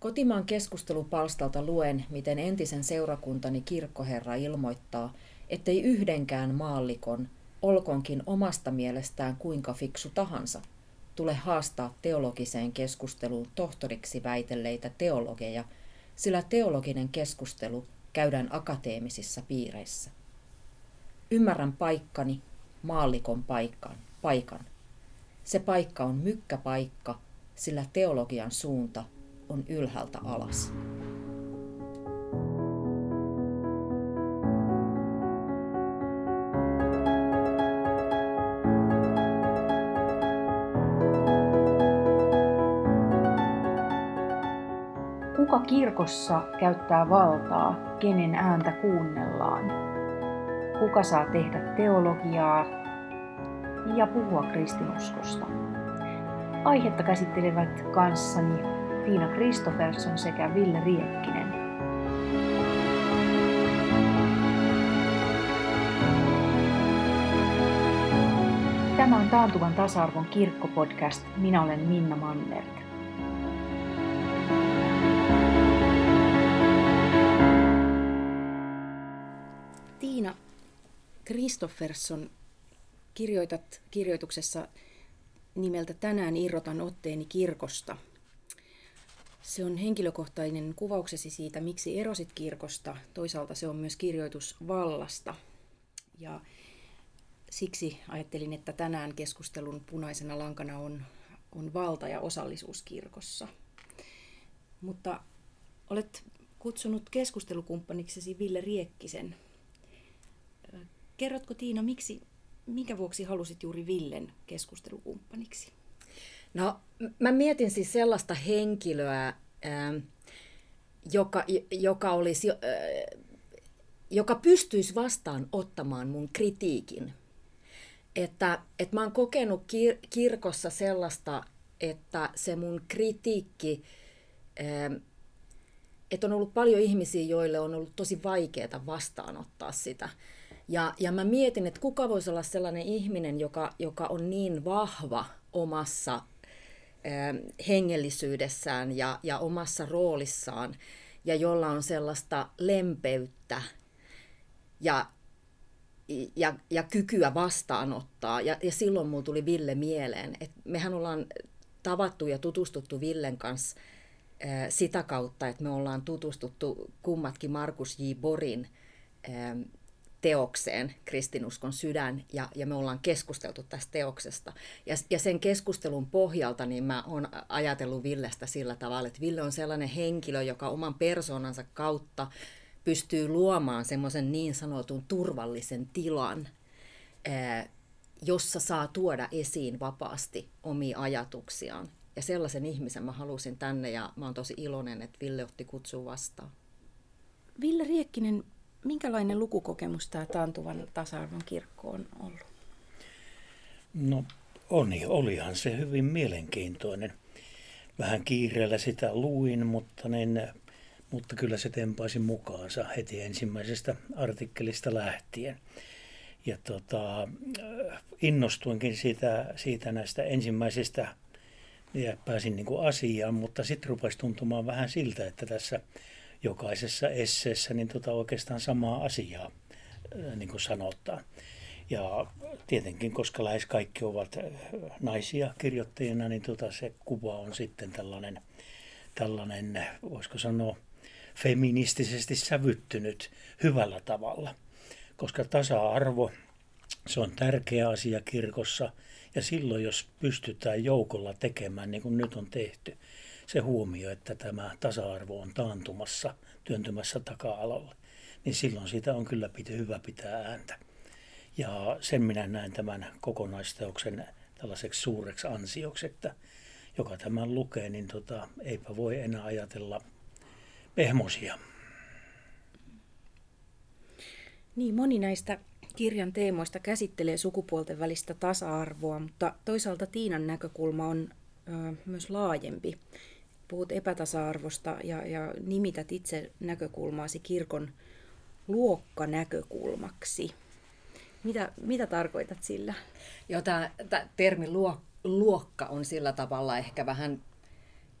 Kotimaan keskustelupalstalta luen, miten entisen seurakuntani kirkkoherra ilmoittaa, ettei yhdenkään maallikon, olkonkin omasta mielestään kuinka fiksu tahansa, tule haastaa teologiseen keskusteluun tohtoriksi väitelleitä teologeja, sillä teologinen keskustelu käydään akateemisissa piireissä. Ymmärrän paikkani, maallikon paikan, paikan. Se paikka on mykkäpaikka, sillä teologian suunta on ylhäältä alas. Kuka kirkossa käyttää valtaa, kenen ääntä kuunnellaan? Kuka saa tehdä teologiaa ja puhua kristinuskosta? Aihetta käsittelevät kanssani Tiina Kristoffersson sekä Ville Riekkinen. Tämä on Taantuvan tasa-arvon kirkkopodcast. Minä olen Minna Mannert. Tiina Kristoffersson, kirjoitat kirjoituksessa nimeltä Tänään irrotan otteeni kirkosta. Se on henkilökohtainen kuvauksesi siitä, miksi erosit kirkosta. Toisaalta se on myös kirjoitus vallasta. Ja siksi ajattelin, että tänään keskustelun punaisena lankana on, on valta ja osallisuus kirkossa. Mutta olet kutsunut keskustelukumppaniksesi Ville Riekkisen. Kerrotko Tiina, miksi, minkä vuoksi halusit juuri Villen keskustelukumppaniksi? No, mä mietin siis sellaista henkilöä, ähm, joka, joka, olisi, äh, joka pystyisi vastaan ottamaan mun kritiikin. Että, että mä oon kokenut kir- kirkossa sellaista, että se mun kritiikki, ähm, että on ollut paljon ihmisiä, joille on ollut tosi vaikeaa vastaanottaa sitä. Ja, ja mä mietin, että kuka voisi olla sellainen ihminen, joka, joka on niin vahva omassa hengellisyydessään ja, ja omassa roolissaan ja jolla on sellaista lempeyttä ja, ja, ja kykyä vastaanottaa. Ja, ja silloin mulla tuli Ville mieleen, että mehän ollaan tavattu ja tutustuttu Villen kanssa sitä kautta, että me ollaan tutustuttu kummatkin Markus J. Borin teokseen, Kristinuskon sydän, ja, ja me ollaan keskusteltu tästä teoksesta. Ja, ja sen keskustelun pohjalta niin mä oon ajatellut Villestä sillä tavalla, että Ville on sellainen henkilö, joka oman persoonansa kautta pystyy luomaan semmoisen niin sanotun turvallisen tilan, ää, jossa saa tuoda esiin vapaasti omia ajatuksiaan. Ja sellaisen ihmisen mä halusin tänne ja mä oon tosi iloinen, että Ville otti kutsun vastaan. Ville Riekkinen, minkälainen lukukokemus tämä taantuvan tasa-arvon kirkko on ollut? No oli, olihan se hyvin mielenkiintoinen. Vähän kiireellä sitä luin, mutta, niin, mutta kyllä se tempaisi mukaansa heti ensimmäisestä artikkelista lähtien. Ja tota, innostuinkin siitä, siitä näistä ensimmäisistä ja pääsin niin kuin asiaan, mutta sitten rupesi tuntumaan vähän siltä, että tässä jokaisessa esseessä niin tota oikeastaan samaa asiaa niin kuin sanotaan. Ja tietenkin, koska lähes kaikki ovat naisia kirjoittajina, niin tota se kuva on sitten tällainen, tällainen, voisiko sanoa, feministisesti sävyttynyt hyvällä tavalla. Koska tasa-arvo, se on tärkeä asia kirkossa, ja silloin jos pystytään joukolla tekemään niin kuin nyt on tehty, se huomio, että tämä tasa-arvo on taantumassa, työntymässä taka-alalle, niin silloin siitä on kyllä pitä, hyvä pitää ääntä. Ja sen minä näen tämän kokonaisteoksen tällaiseksi suureksi ansioksi, että joka tämän lukee, niin tota, eipä voi enää ajatella pehmosia. Niin, moni näistä kirjan teemoista käsittelee sukupuolten välistä tasa-arvoa, mutta toisaalta Tiinan näkökulma on ö, myös laajempi puhut epätasa-arvosta ja, ja nimität itse näkökulmaasi kirkon luokkanäkökulmaksi. Mitä, mitä tarkoitat sillä? Joo, tämä, termi luok, luokka on sillä tavalla ehkä vähän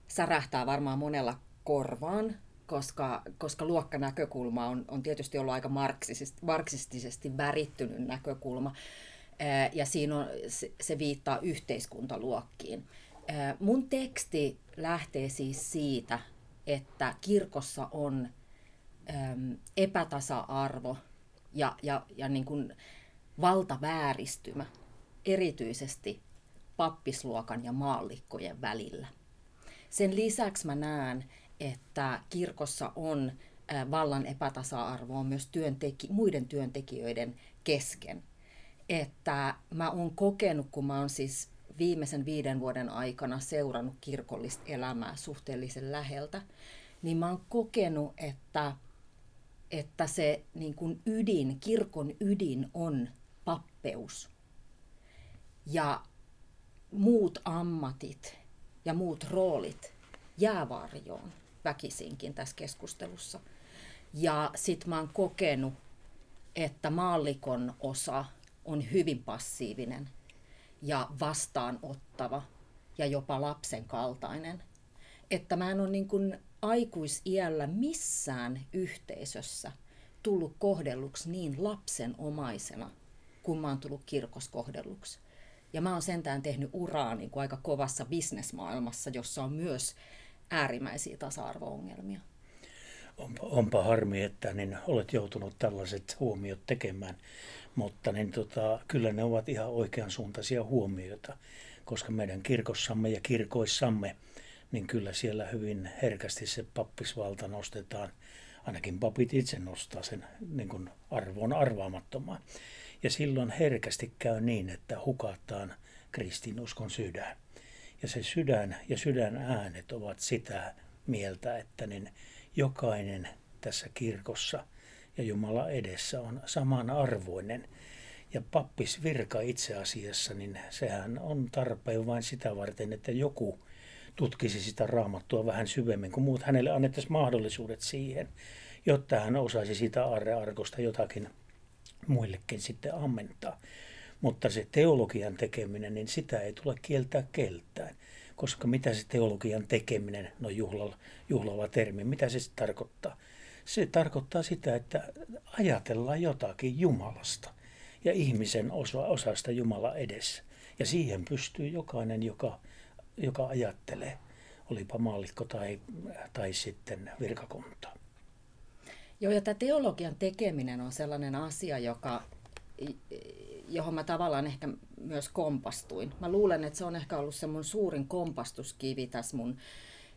särähtää varmaan monella korvaan, koska, koska luokkanäkökulma on, on tietysti ollut aika marksisesti, marksistisesti värittynyt näkökulma, ja siinä on, se viittaa yhteiskuntaluokkiin. Mun teksti lähtee siis siitä, että kirkossa on epätasa-arvo ja, ja, ja niin kuin valtavääristymä, erityisesti pappisluokan ja maallikkojen välillä. Sen lisäksi mä näen, että kirkossa on vallan epätasa-arvoa myös työnteki, muiden työntekijöiden kesken. Että mä oon kokenut, kun mä oon siis viimeisen viiden vuoden aikana seurannut kirkollista elämää suhteellisen läheltä, niin mä oon kokenut, että, että se niin kuin ydin, kirkon ydin on pappeus. Ja muut ammatit ja muut roolit jää varjoon väkisinkin tässä keskustelussa. Ja sit mä oon kokenut, että maallikon osa on hyvin passiivinen ja vastaanottava ja jopa lapsen kaltainen. Että mä en ole niin kuin aikuisiällä missään yhteisössä tullut kohdelluksi niin lapsenomaisena, kun mä oon tullut kirkoskohdelluksi. Ja mä oon sentään tehnyt uraa niin kuin aika kovassa bisnesmaailmassa, jossa on myös äärimmäisiä tasa-arvo-ongelmia. Onpa, onpa harmi, että niin olet joutunut tällaiset huomiot tekemään, mutta niin tota, kyllä ne ovat ihan oikeansuuntaisia huomioita, koska meidän kirkossamme ja kirkoissamme, niin kyllä siellä hyvin herkästi se pappisvalta nostetaan, ainakin papit itse nostaa sen niin kuin arvoon arvaamattomaan. Ja silloin herkästi käy niin, että hukataan kristinuskon sydän. Ja se sydän ja sydän äänet ovat sitä mieltä, että niin jokainen tässä kirkossa ja Jumala edessä on samanarvoinen. Ja pappisvirka itse asiassa, niin sehän on tarpeen vain sitä varten, että joku tutkisi sitä raamattua vähän syvemmin, kun muut hänelle annettaisiin mahdollisuudet siihen, jotta hän osaisi sitä arkosta jotakin muillekin sitten ammentaa. Mutta se teologian tekeminen, niin sitä ei tule kieltää keltään. Koska mitä se teologian tekeminen, no juhlalla, juhlava termi, mitä se sitten tarkoittaa? Se tarkoittaa sitä, että ajatellaan jotakin Jumalasta ja ihmisen osa, osasta Jumala edessä. Ja siihen pystyy jokainen, joka, joka ajattelee, olipa maallikko tai, tai sitten virkakunta. Joo, ja tämä teologian tekeminen on sellainen asia, joka, johon mä tavallaan ehkä myös kompastuin. Mä luulen, että se on ehkä ollut se mun suurin kompastuskivi tässä mun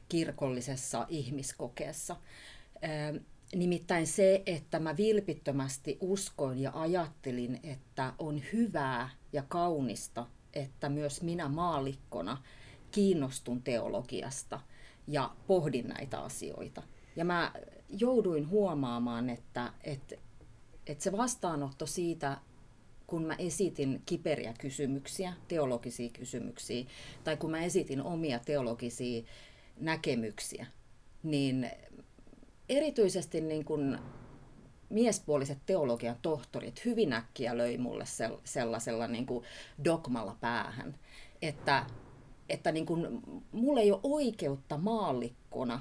kirkollisessa ihmiskokeessa. Nimittäin se, että mä vilpittömästi uskoin ja ajattelin, että on hyvää ja kaunista, että myös minä maalikkona kiinnostun teologiasta ja pohdin näitä asioita. Ja mä jouduin huomaamaan, että, että, että se vastaanotto siitä, kun mä esitin kiperiä kysymyksiä, teologisia kysymyksiä, tai kun mä esitin omia teologisia näkemyksiä, niin erityisesti niin kuin miespuoliset teologian tohtorit hyvin äkkiä löi mulle sellaisella niin kuin dogmalla päähän, että, että niin kuin, mulla ei ole oikeutta maallikkona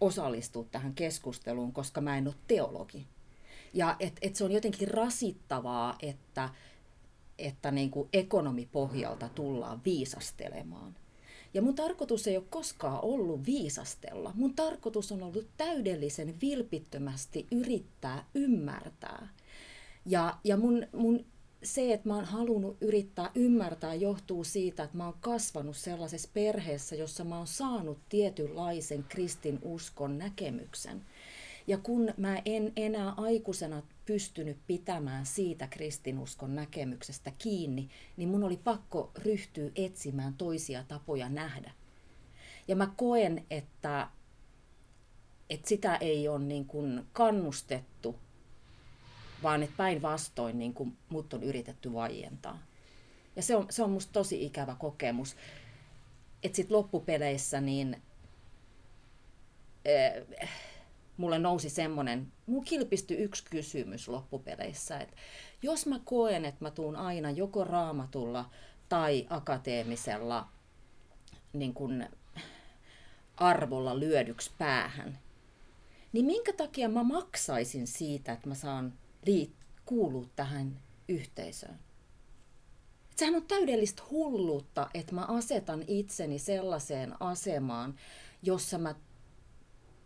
osallistua tähän keskusteluun, koska mä en ole teologi. Ja et, et se on jotenkin rasittavaa, että, että niin kuin ekonomipohjalta tullaan viisastelemaan. Ja mun tarkoitus ei ole koskaan ollut viisastella. Mun tarkoitus on ollut täydellisen vilpittömästi yrittää ymmärtää. Ja, ja mun, mun se, että mä oon halunnut yrittää ymmärtää, johtuu siitä, että mä oon kasvanut sellaisessa perheessä, jossa mä oon saanut tietynlaisen kristin uskon näkemyksen. Ja kun mä en enää aikuisena pystynyt pitämään siitä kristinuskon näkemyksestä kiinni, niin mun oli pakko ryhtyä etsimään toisia tapoja nähdä. Ja mä koen, että, että sitä ei ole niin kuin kannustettu vaan että päinvastoin niin mut on yritetty vaientaa. Ja se on, se on musta tosi ikävä kokemus. Että sitten loppupeleissä niin äh, mulle nousi semmoinen, mun kilpistyi yksi kysymys loppupeleissä, että jos mä koen, että mä tuun aina joko raamatulla tai akateemisella niin kun, arvolla lyödyksi päähän, niin minkä takia mä maksaisin siitä, että mä saan liit- kuulua tähän yhteisöön? Et sehän on täydellistä hulluutta, että mä asetan itseni sellaiseen asemaan, jossa mä,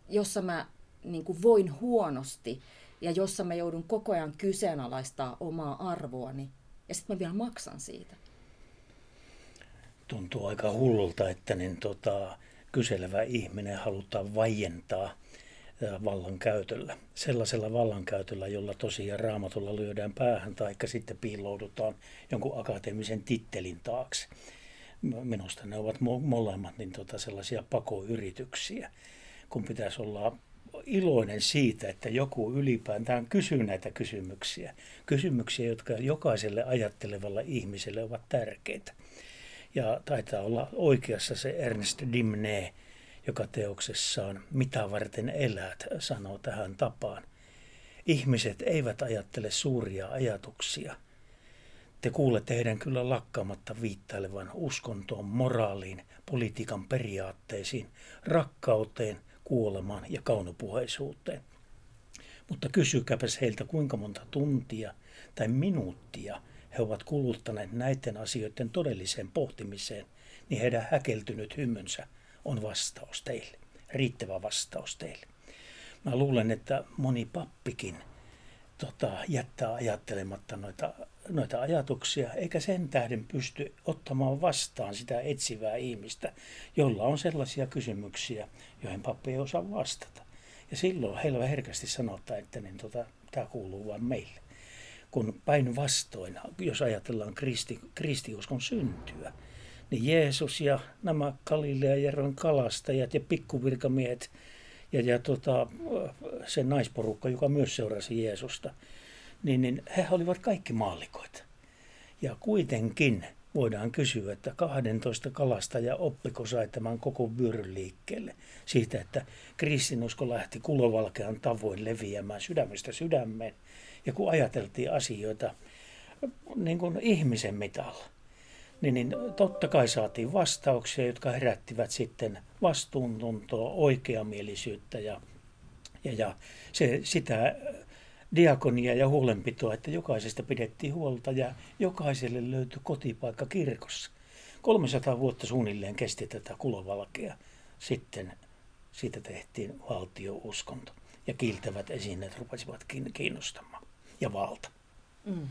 jossa mä niin kuin voin huonosti ja jossa mä joudun koko ajan kyseenalaistaa omaa arvoani ja sitten mä vielä maksan siitä. Tuntuu aika hullulta, että niin tota, kyselevä ihminen halutaan vaientaa vallankäytöllä. Sellaisella vallankäytöllä, jolla tosiaan raamatulla lyödään päähän tai sitten piiloudutaan jonkun akateemisen tittelin taakse. Minusta ne ovat molemmat niin tota sellaisia pakoyrityksiä, kun pitäisi olla iloinen siitä, että joku ylipäätään kysyy näitä kysymyksiä. Kysymyksiä, jotka jokaiselle ajattelevalle ihmiselle ovat tärkeitä. Ja taitaa olla oikeassa se Ernest Dimne, joka teoksessaan Mitä varten elät sanoo tähän tapaan. Ihmiset eivät ajattele suuria ajatuksia. Te kuulette heidän kyllä lakkaamatta viittailevan uskontoon, moraaliin, politiikan periaatteisiin, rakkauteen, kuolemaan ja kaunopuheisuuteen. Mutta kysykääpäs heiltä kuinka monta tuntia tai minuuttia he ovat kuluttaneet näiden asioiden todelliseen pohtimiseen, niin heidän häkeltynyt hymynsä on vastaus teille, riittävä vastaus teille. Mä luulen, että moni pappikin tota, jättää ajattelematta noita, noita ajatuksia, eikä sen tähden pysty ottamaan vastaan sitä etsivää ihmistä, jolla on sellaisia kysymyksiä, joihin pappi ei osaa vastata. Ja silloin heillä herkästi sanotaan, että niin, tota, tämä kuuluu vain meille. Kun päinvastoin, jos ajatellaan kristi, kristiuskon syntyä, niin Jeesus ja nämä Galileajärven kalastajat ja pikkuvirkamiehet ja, ja tota, se naisporukka, joka myös seurasi Jeesusta, niin, niin he olivat kaikki maallikoita. Ja kuitenkin voidaan kysyä, että 12 kalastaja oppiko sai tämän koko vyöryn liikkeelle siitä, että kristinusko lähti kulovalkean tavoin leviämään sydämestä sydämeen. Ja kun ajateltiin asioita niin kuin ihmisen mitalla, niin, niin totta kai saatiin vastauksia, jotka herättivät sitten vastuuntuntoa, oikeamielisyyttä ja, ja, ja se, sitä diakonia ja huolenpitoa, että jokaisesta pidettiin huolta ja jokaiselle löytyi kotipaikka kirkossa. 300 vuotta suunnilleen kesti tätä kulovalkea. Sitten siitä tehtiin valtiouskonto ja kiiltävät esineet rupesivat kiinnostamaan ja valta. Mm.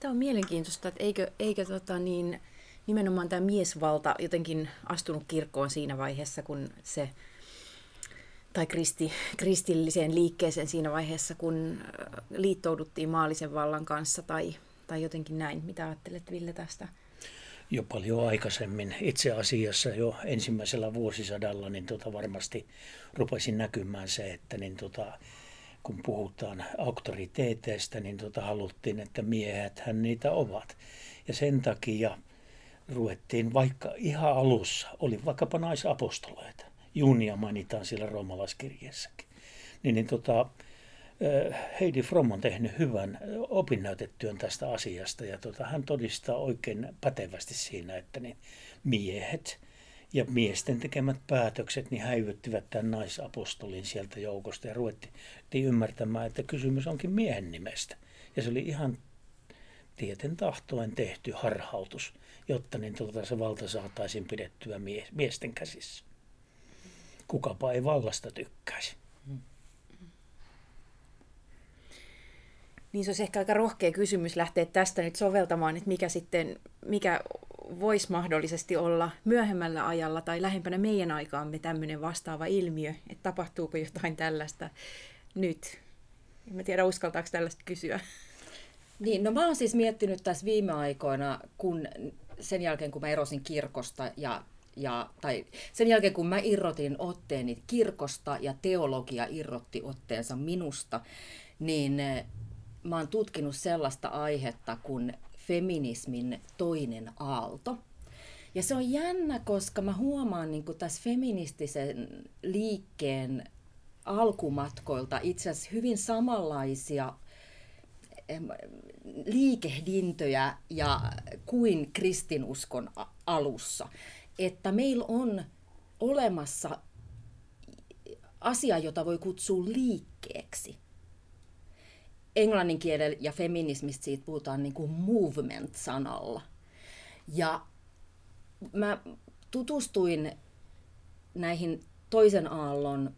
Tämä on mielenkiintoista, että eikö, eikö tota niin, nimenomaan tämä miesvalta jotenkin astunut kirkkoon siinä vaiheessa, kun se tai kristi, kristilliseen liikkeeseen siinä vaiheessa, kun liittouduttiin maallisen vallan kanssa tai, tai jotenkin näin. Mitä ajattelet Ville tästä? Jo paljon aikaisemmin. Itse asiassa jo ensimmäisellä vuosisadalla niin tota varmasti rupesin näkymään se, että niin tota, kun puhutaan auktoriteeteista, niin tota haluttiin, että miehethän niitä ovat. Ja sen takia ruvettiin, vaikka ihan alussa, oli vaikkapa naisapostoleita. Junia mainitaan siellä roomalaiskirjeessäkin. Niin, niin tota, Heidi Fromm on tehnyt hyvän opinnäytetyön tästä asiasta ja tota, hän todistaa oikein pätevästi siinä, että niin miehet ja miesten tekemät päätökset niin häivyttivät tämän naisapostolin sieltä joukosta ja ruvettiin ymmärtämään, että kysymys onkin miehen nimestä. Ja se oli ihan tieten tahtoen tehty harhautus, jotta niin tuota, se valta saataisiin pidettyä mie- miesten käsissä. Kukapa ei vallasta tykkäisi. Niin se olisi ehkä aika rohkea kysymys lähteä tästä nyt soveltamaan, että mikä sitten, mikä voisi mahdollisesti olla myöhemmällä ajalla tai lähempänä meidän aikaamme tämmöinen vastaava ilmiö, että tapahtuuko jotain tällaista nyt. En tiedä, uskaltaako tällaista kysyä. Niin, no mä oon siis miettinyt tässä viime aikoina, kun sen jälkeen kun mä erosin kirkosta ja, ja tai sen jälkeen kun mä irrotin otteeni kirkosta ja teologia irrotti otteensa minusta, niin eh, mä oon tutkinut sellaista aihetta kuin feminismin toinen aalto. Ja se on jännä, koska mä huomaan niin tässä feministisen liikkeen alkumatkoilta itse asiassa hyvin samanlaisia liikehdintöjä ja kuin kristinuskon alussa. Että meillä on olemassa asia, jota voi kutsua liikkeeksi. Englannin kielellä ja feminismistä siitä puhutaan niin kuin movement-sanalla. Ja mä tutustuin näihin toisen aallon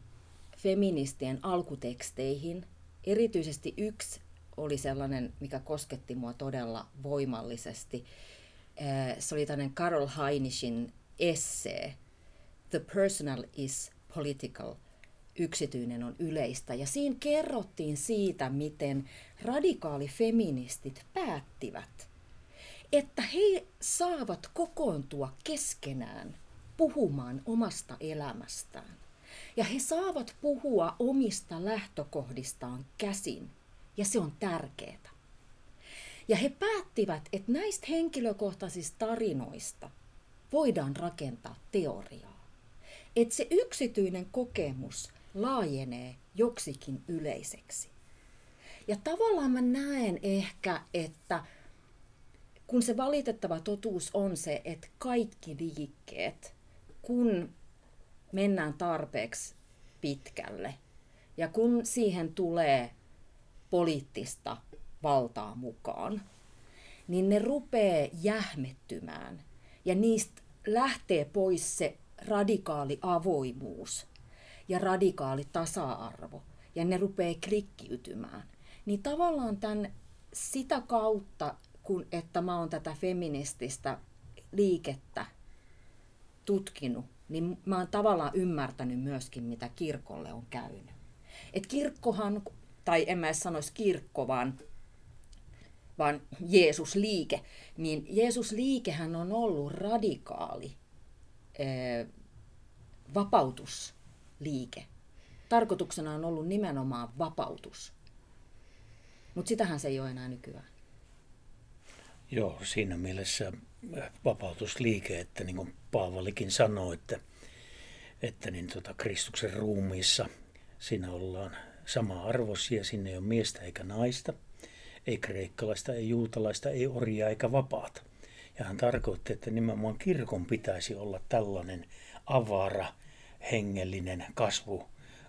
feministien alkuteksteihin. Erityisesti yksi oli sellainen, mikä kosketti mua todella voimallisesti. Se oli tämmöinen Carol Heinishin essee, The Personal is Political, yksityinen on yleistä. Ja siinä kerrottiin siitä, miten radikaalifeministit päättivät, että he saavat kokoontua keskenään puhumaan omasta elämästään. Ja he saavat puhua omista lähtökohdistaan käsin, ja se on tärkeää. Ja he päättivät, että näistä henkilökohtaisista tarinoista voidaan rakentaa teoriaa. Että se yksityinen kokemus laajenee joksikin yleiseksi. Ja tavallaan mä näen ehkä, että kun se valitettava totuus on se, että kaikki liikkeet, kun mennään tarpeeksi pitkälle ja kun siihen tulee poliittista valtaa mukaan, niin ne rupeaa jähmettymään ja niistä lähtee pois se radikaali avoimuus ja radikaali tasa-arvo ja ne rupeaa klikkiytymään. Niin tavallaan tämän, sitä kautta, kun, että mä oon tätä feminististä liikettä tutkinut, niin mä oon tavallaan ymmärtänyt myöskin, mitä kirkolle on käynyt. Et kirkkohan, tai en mä edes sanoisi kirkko, vaan, vaan Jeesus-liike, niin Jeesus-liikehän on ollut radikaali ee, vapautusliike. Tarkoituksena on ollut nimenomaan vapautus. Mutta sitähän se ei ole enää nykyään. Joo, siinä mielessä vapautusliike, että niin kuin Paavalikin sanoi, että, että niin tota Kristuksen ruumiissa siinä ollaan sama arvoisia, sinne ei ole miestä eikä naista, ei kreikkalaista, ei juutalaista, ei orjaa eikä vapaata. Ja hän tarkoitti, että nimenomaan kirkon pitäisi olla tällainen avara, hengellinen kasvu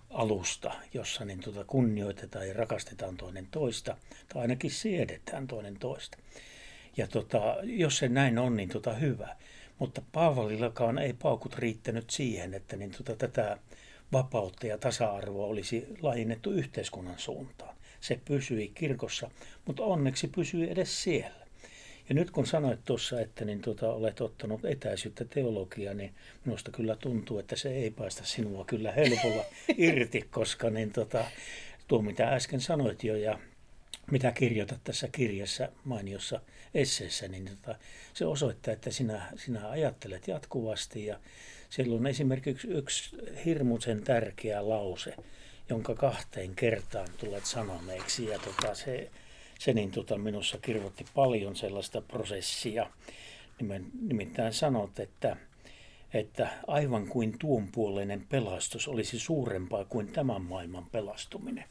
alusta, jossa niin tuota kunnioitetaan ja rakastetaan toinen toista, tai ainakin siedetään toinen toista. Ja tota, jos se näin on, niin tota hyvä. Mutta Paavalillakaan ei paukut riittänyt siihen, että niin tota, tätä vapautta ja tasa-arvoa olisi laajennettu yhteiskunnan suuntaan. Se pysyi kirkossa, mutta onneksi pysyi edes siellä. Ja nyt kun sanoit tuossa, että niin tota, olet ottanut etäisyyttä teologiaan, niin minusta kyllä tuntuu, että se ei päästä sinua kyllä helpolla irti, koska niin tota, tuo mitä äsken sanoit jo ja mitä kirjoitat tässä kirjassa mainiossa esseessä, niin tota, se osoittaa, että sinä, sinä ajattelet jatkuvasti ja siellä on esimerkiksi yksi hirmuisen tärkeä lause, jonka kahteen kertaan tulet sanoneeksi ja tota, se, se niin tota, minussa kirvoitti paljon sellaista prosessia. Nimittäin sanot, että, että aivan kuin tuon puoleinen pelastus olisi suurempaa kuin tämän maailman pelastuminen.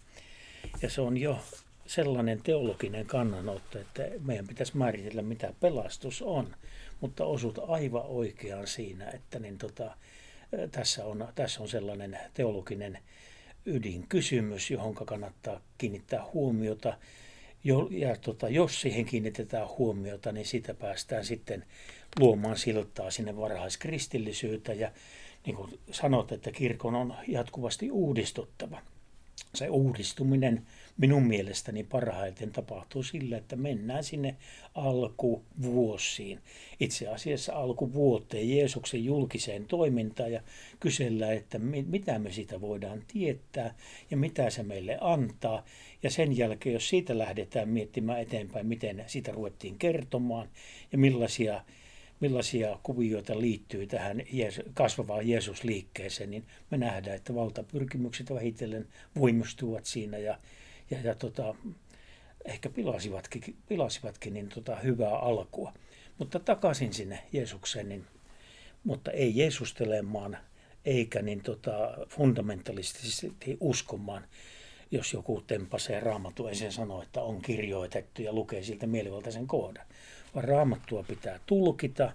Ja se on jo sellainen teologinen kannanotto, että meidän pitäisi määritellä, mitä pelastus on, mutta osut aivan oikeaan siinä, että niin tota, tässä, on, tässä on sellainen teologinen ydinkysymys, johon kannattaa kiinnittää huomiota. Ja tota, jos siihen kiinnitetään huomiota, niin sitä päästään sitten luomaan siltaa sinne varhaiskristillisyyttä. Ja niin kuin sanot, että kirkon on jatkuvasti uudistuttava. Se uudistuminen minun mielestäni parhaiten tapahtuu sillä, että mennään sinne alkuvuosiin. Itse asiassa alkuvuoteen Jeesuksen julkiseen toimintaan ja kysellään, että mitä me sitä voidaan tietää ja mitä se meille antaa. Ja sen jälkeen, jos siitä lähdetään miettimään eteenpäin, miten sitä ruvettiin kertomaan ja millaisia millaisia kuvioita liittyy tähän kasvavaan Jeesus-liikkeeseen, niin me nähdään, että valtapyrkimykset vähitellen voimistuvat siinä ja ja, ja tota, ehkä pilasivatkin, pilasivatkin niin tota hyvää alkua. Mutta takaisin sinne Jeesukseen, niin, mutta ei Jeesustelemaan eikä niin tota fundamentalistisesti uskomaan, jos joku tempasee raamattua ja sen sanoo, että on kirjoitettu ja lukee siltä mielivaltaisen kohdan. Vaan raamattua pitää tulkita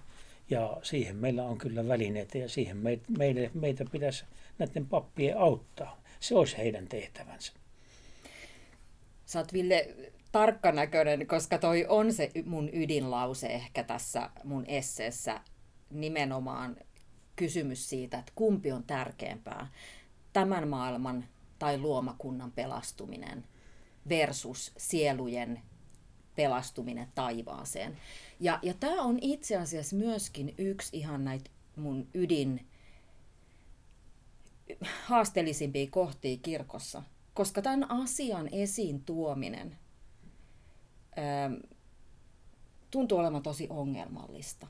Ja siihen meillä on kyllä välineitä ja siihen meitä, meitä pitäisi näiden pappien auttaa. Se olisi heidän tehtävänsä. Sä oot Ville tarkkanäköinen, koska toi on se mun ydinlause ehkä tässä mun esseessä nimenomaan kysymys siitä, että kumpi on tärkeämpää, tämän maailman tai luomakunnan pelastuminen versus sielujen pelastuminen taivaaseen. Ja, ja tämä on itse asiassa myöskin yksi ihan näitä mun ydin haasteellisimpia kohtia kirkossa, koska tämän asian esiin tuominen ää, tuntuu olevan tosi ongelmallista.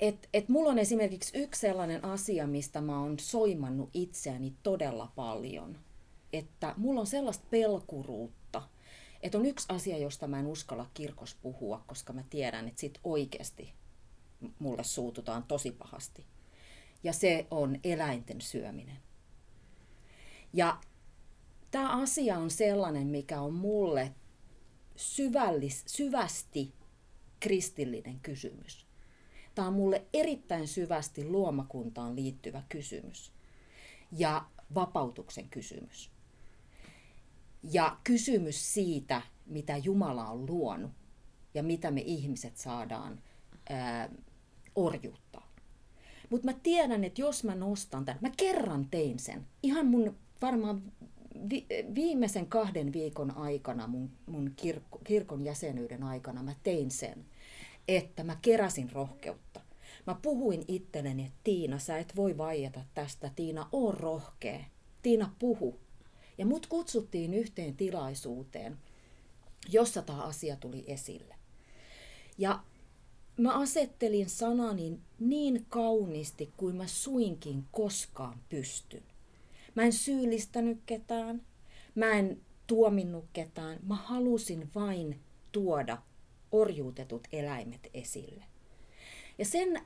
Et, et mulla on esimerkiksi yksi sellainen asia, mistä mä oon soimannut itseäni todella paljon, että mulla on sellaista pelkuruutta, että on yksi asia, josta mä en uskalla kirkos puhua, koska mä tiedän, että sit oikeasti mulle suututaan tosi pahasti. Ja se on eläinten syöminen. Ja tämä asia on sellainen, mikä on mulle syvällis, syvästi kristillinen kysymys. Tämä on mulle erittäin syvästi luomakuntaan liittyvä kysymys ja vapautuksen kysymys. Ja kysymys siitä, mitä Jumala on luonut ja mitä me ihmiset saadaan ää, orjuuttaa. Mutta mä tiedän, että jos mä nostan tämän, mä kerran tein sen, ihan mun varmaan vi, viimeisen kahden viikon aikana, mun, mun kirkko, kirkon jäsenyyden aikana, mä tein sen, että mä keräsin rohkeutta. Mä puhuin itselleni, että Tiina, sä et voi vaieta tästä. Tiina, on rohkea. Tiina, puhu. Ja mut kutsuttiin yhteen tilaisuuteen, jossa tämä asia tuli esille. Ja mä asettelin sanani niin kauniisti kuin mä suinkin koskaan pystyn. Mä en syyllistänyt ketään, mä en tuominnut ketään, mä halusin vain tuoda orjuutetut eläimet esille. Ja sen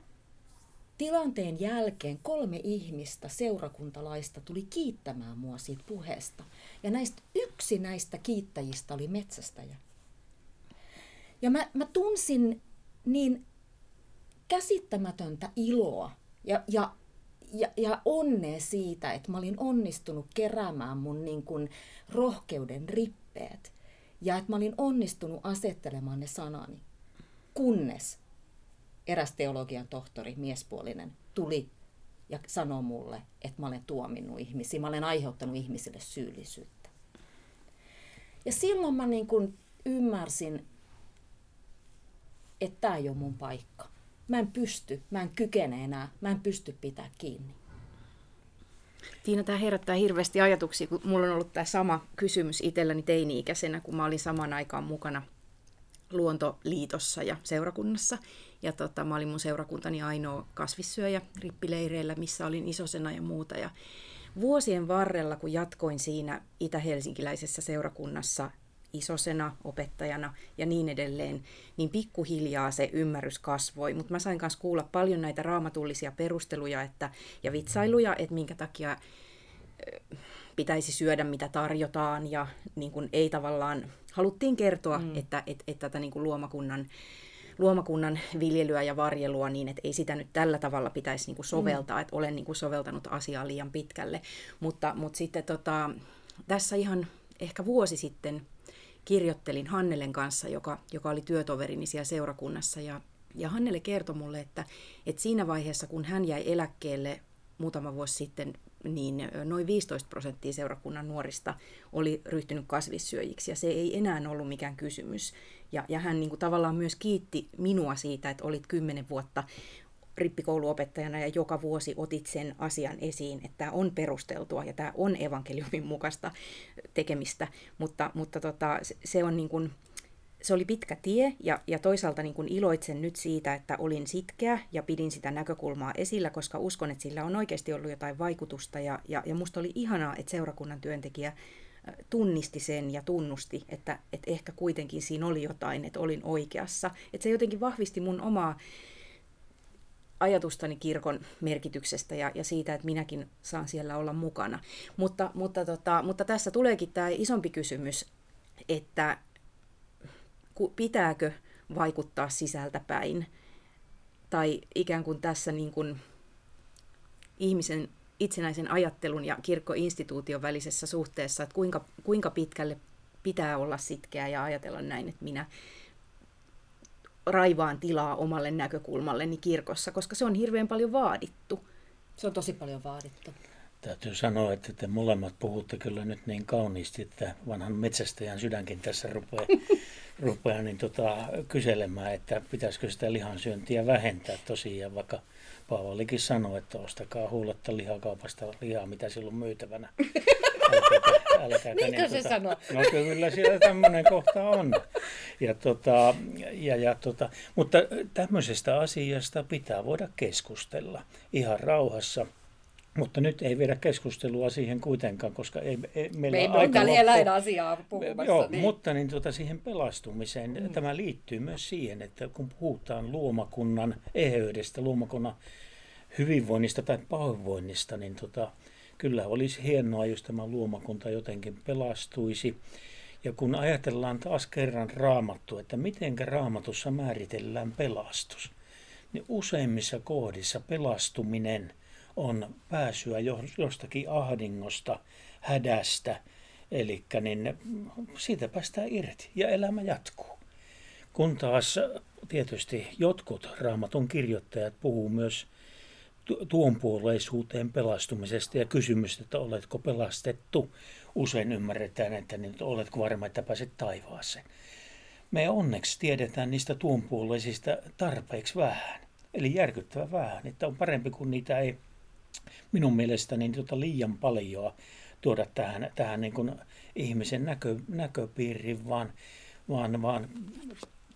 tilanteen jälkeen kolme ihmistä seurakuntalaista tuli kiittämään mua siitä puheesta. Ja näistä yksi näistä kiittäjistä oli metsästäjä. Ja mä, mä tunsin niin käsittämätöntä iloa ja, ja, ja, ja onnea siitä, että mä olin onnistunut keräämään mun niin kuin rohkeuden rippeet. Ja että mä olin onnistunut asettelemaan ne sanani. Kunnes eräs teologian tohtori, miespuolinen, tuli ja sanoi mulle, että mä olen tuominnut ihmisiä, mä olen aiheuttanut ihmisille syyllisyyttä. Ja silloin mä niin kuin ymmärsin, että tämä ei ole mun paikka. Mä en pysty, mä en kykene enää, mä en pysty pitää kiinni. Tiina, tämä herättää hirveästi ajatuksia, kun mulla on ollut tämä sama kysymys itselläni teini-ikäisenä, kun mä olin saman aikaan mukana Luontoliitossa ja seurakunnassa. Ja tota, mä olin mun seurakuntani ainoa kasvissyöjä rippileireillä, missä olin isosena ja muuta. Ja vuosien varrella, kun jatkoin siinä itä-helsinkiläisessä seurakunnassa isosena opettajana ja niin edelleen, niin pikkuhiljaa se ymmärrys kasvoi. Mutta mä sain myös kuulla paljon näitä raamatullisia perusteluja että, ja vitsailuja, että minkä takia pitäisi syödä mitä tarjotaan ja niin kun ei tavallaan, haluttiin kertoa, mm. että, että, että tätä niin kuin luomakunnan luomakunnan viljelyä ja varjelua niin, että ei sitä nyt tällä tavalla pitäisi niin kuin soveltaa, mm. että olen niin kuin soveltanut asiaa liian pitkälle. Mutta, mutta sitten tota, tässä ihan ehkä vuosi sitten kirjoittelin Hannelen kanssa, joka, joka oli työtoverini siellä seurakunnassa ja, ja Hannele kertoi mulle, että, että siinä vaiheessa, kun hän jäi eläkkeelle muutama vuosi sitten, niin noin 15 prosenttia seurakunnan nuorista oli ryhtynyt kasvissyöjiksi ja se ei enää ollut mikään kysymys. Ja, ja hän niin kuin tavallaan myös kiitti minua siitä, että olit kymmenen vuotta rippikouluopettajana ja joka vuosi otit sen asian esiin, että tämä on perusteltua ja tämä on evankeliumin mukaista tekemistä, mutta, mutta tota, se on niin kuin, se oli pitkä tie ja, ja toisaalta niin kuin iloitsen nyt siitä, että olin sitkeä ja pidin sitä näkökulmaa esillä, koska uskon, että sillä on oikeasti ollut jotain vaikutusta ja, ja, ja musta oli ihanaa, että seurakunnan työntekijä tunnisti sen ja tunnusti, että, että ehkä kuitenkin siinä oli jotain, että olin oikeassa. Että se jotenkin vahvisti mun omaa ajatustani kirkon merkityksestä ja, ja siitä, että minäkin saan siellä olla mukana. Mutta, mutta, tota, mutta tässä tuleekin tämä isompi kysymys, että pitääkö vaikuttaa sisältäpäin tai ikään kuin tässä niin kuin ihmisen itsenäisen ajattelun ja kirkkoinstituution välisessä suhteessa, että kuinka, kuinka pitkälle pitää olla sitkeä ja ajatella näin, että minä raivaan tilaa omalle näkökulmalleni kirkossa, koska se on hirveän paljon vaadittu. Se on tosi paljon vaadittu. Täytyy sanoa, että te molemmat puhutte kyllä nyt niin kauniisti, että vanhan metsästäjän sydänkin tässä rupeaa, rupeaa niin tota, kyselemään, että pitäisikö sitä lihansyöntiä vähentää tosiaan, vaikka Paavalikin sanoi, että ostakaa huuletta lihakaupasta lihaa, mitä silloin myytävänä. Älkääkä, älkääkä niin, niin, se tota, sanoo? No kyllä siellä tämmöinen kohta on. Ja tota, ja, ja tota, mutta tämmöisestä asiasta pitää voida keskustella ihan rauhassa – mutta nyt ei viedä keskustelua siihen kuitenkaan, koska ei, ei meillä Me ei aika ole eläinasiaa puhumassa. Joo, niin. mutta niin tuota, siihen pelastumiseen, mm. tämä liittyy myös siihen, että kun puhutaan luomakunnan eheydestä, luomakunnan hyvinvoinnista tai pahoinvoinnista, niin tota, kyllä olisi hienoa, jos tämä luomakunta jotenkin pelastuisi. Ja kun ajatellaan taas kerran raamattu, että miten raamatussa määritellään pelastus, niin useimmissa kohdissa pelastuminen – on pääsyä jostakin ahdingosta, hädästä, eli niin siitä päästään irti ja elämä jatkuu. Kun taas tietysti jotkut raamatun kirjoittajat puhuu myös tuonpuoleisuuteen pelastumisesta ja kysymys, että oletko pelastettu. Usein ymmärretään, että niin, oletko varma, että pääset taivaaseen. Me onneksi tiedetään niistä tuonpuoleisista tarpeeksi vähän. Eli järkyttävä vähän, että on parempi kuin niitä ei minun mielestäni niin tota liian paljon tuoda tähän, tähän niin kuin ihmisen näkö, näköpiiriin, vaan, vaan, vaan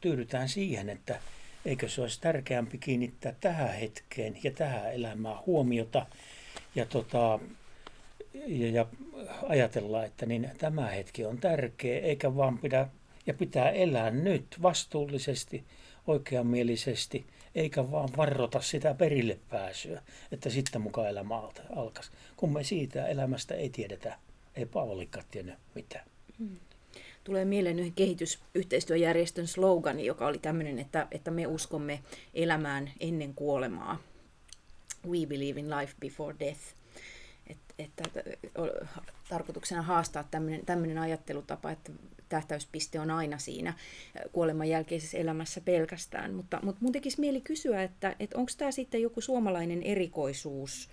tyydytään siihen, että eikö se olisi tärkeämpi kiinnittää tähän hetkeen ja tähän elämään huomiota ja, tota, ja, ja ajatella, että niin tämä hetki on tärkeä, eikä vaan pidä ja pitää elää nyt vastuullisesti, oikeamielisesti eikä vaan varrota sitä perille pääsyä, että sitten mukaan elämä alkaisi. Kun me siitä elämästä ei tiedetä, ei Paavalikaan tiennyt mitään. Hmm. Tulee mieleen yhden kehitysyhteistyöjärjestön slogani, joka oli tämmöinen, että, että me uskomme elämään ennen kuolemaa. We believe in life before death. Et, että tarkoituksena haastaa tämmöinen ajattelutapa, että tähtäyspiste on aina siinä kuoleman jälkeisessä elämässä pelkästään. Mutta, mutta mun tekisi mieli kysyä, että, että onko tämä sitten joku suomalainen erikoisuus,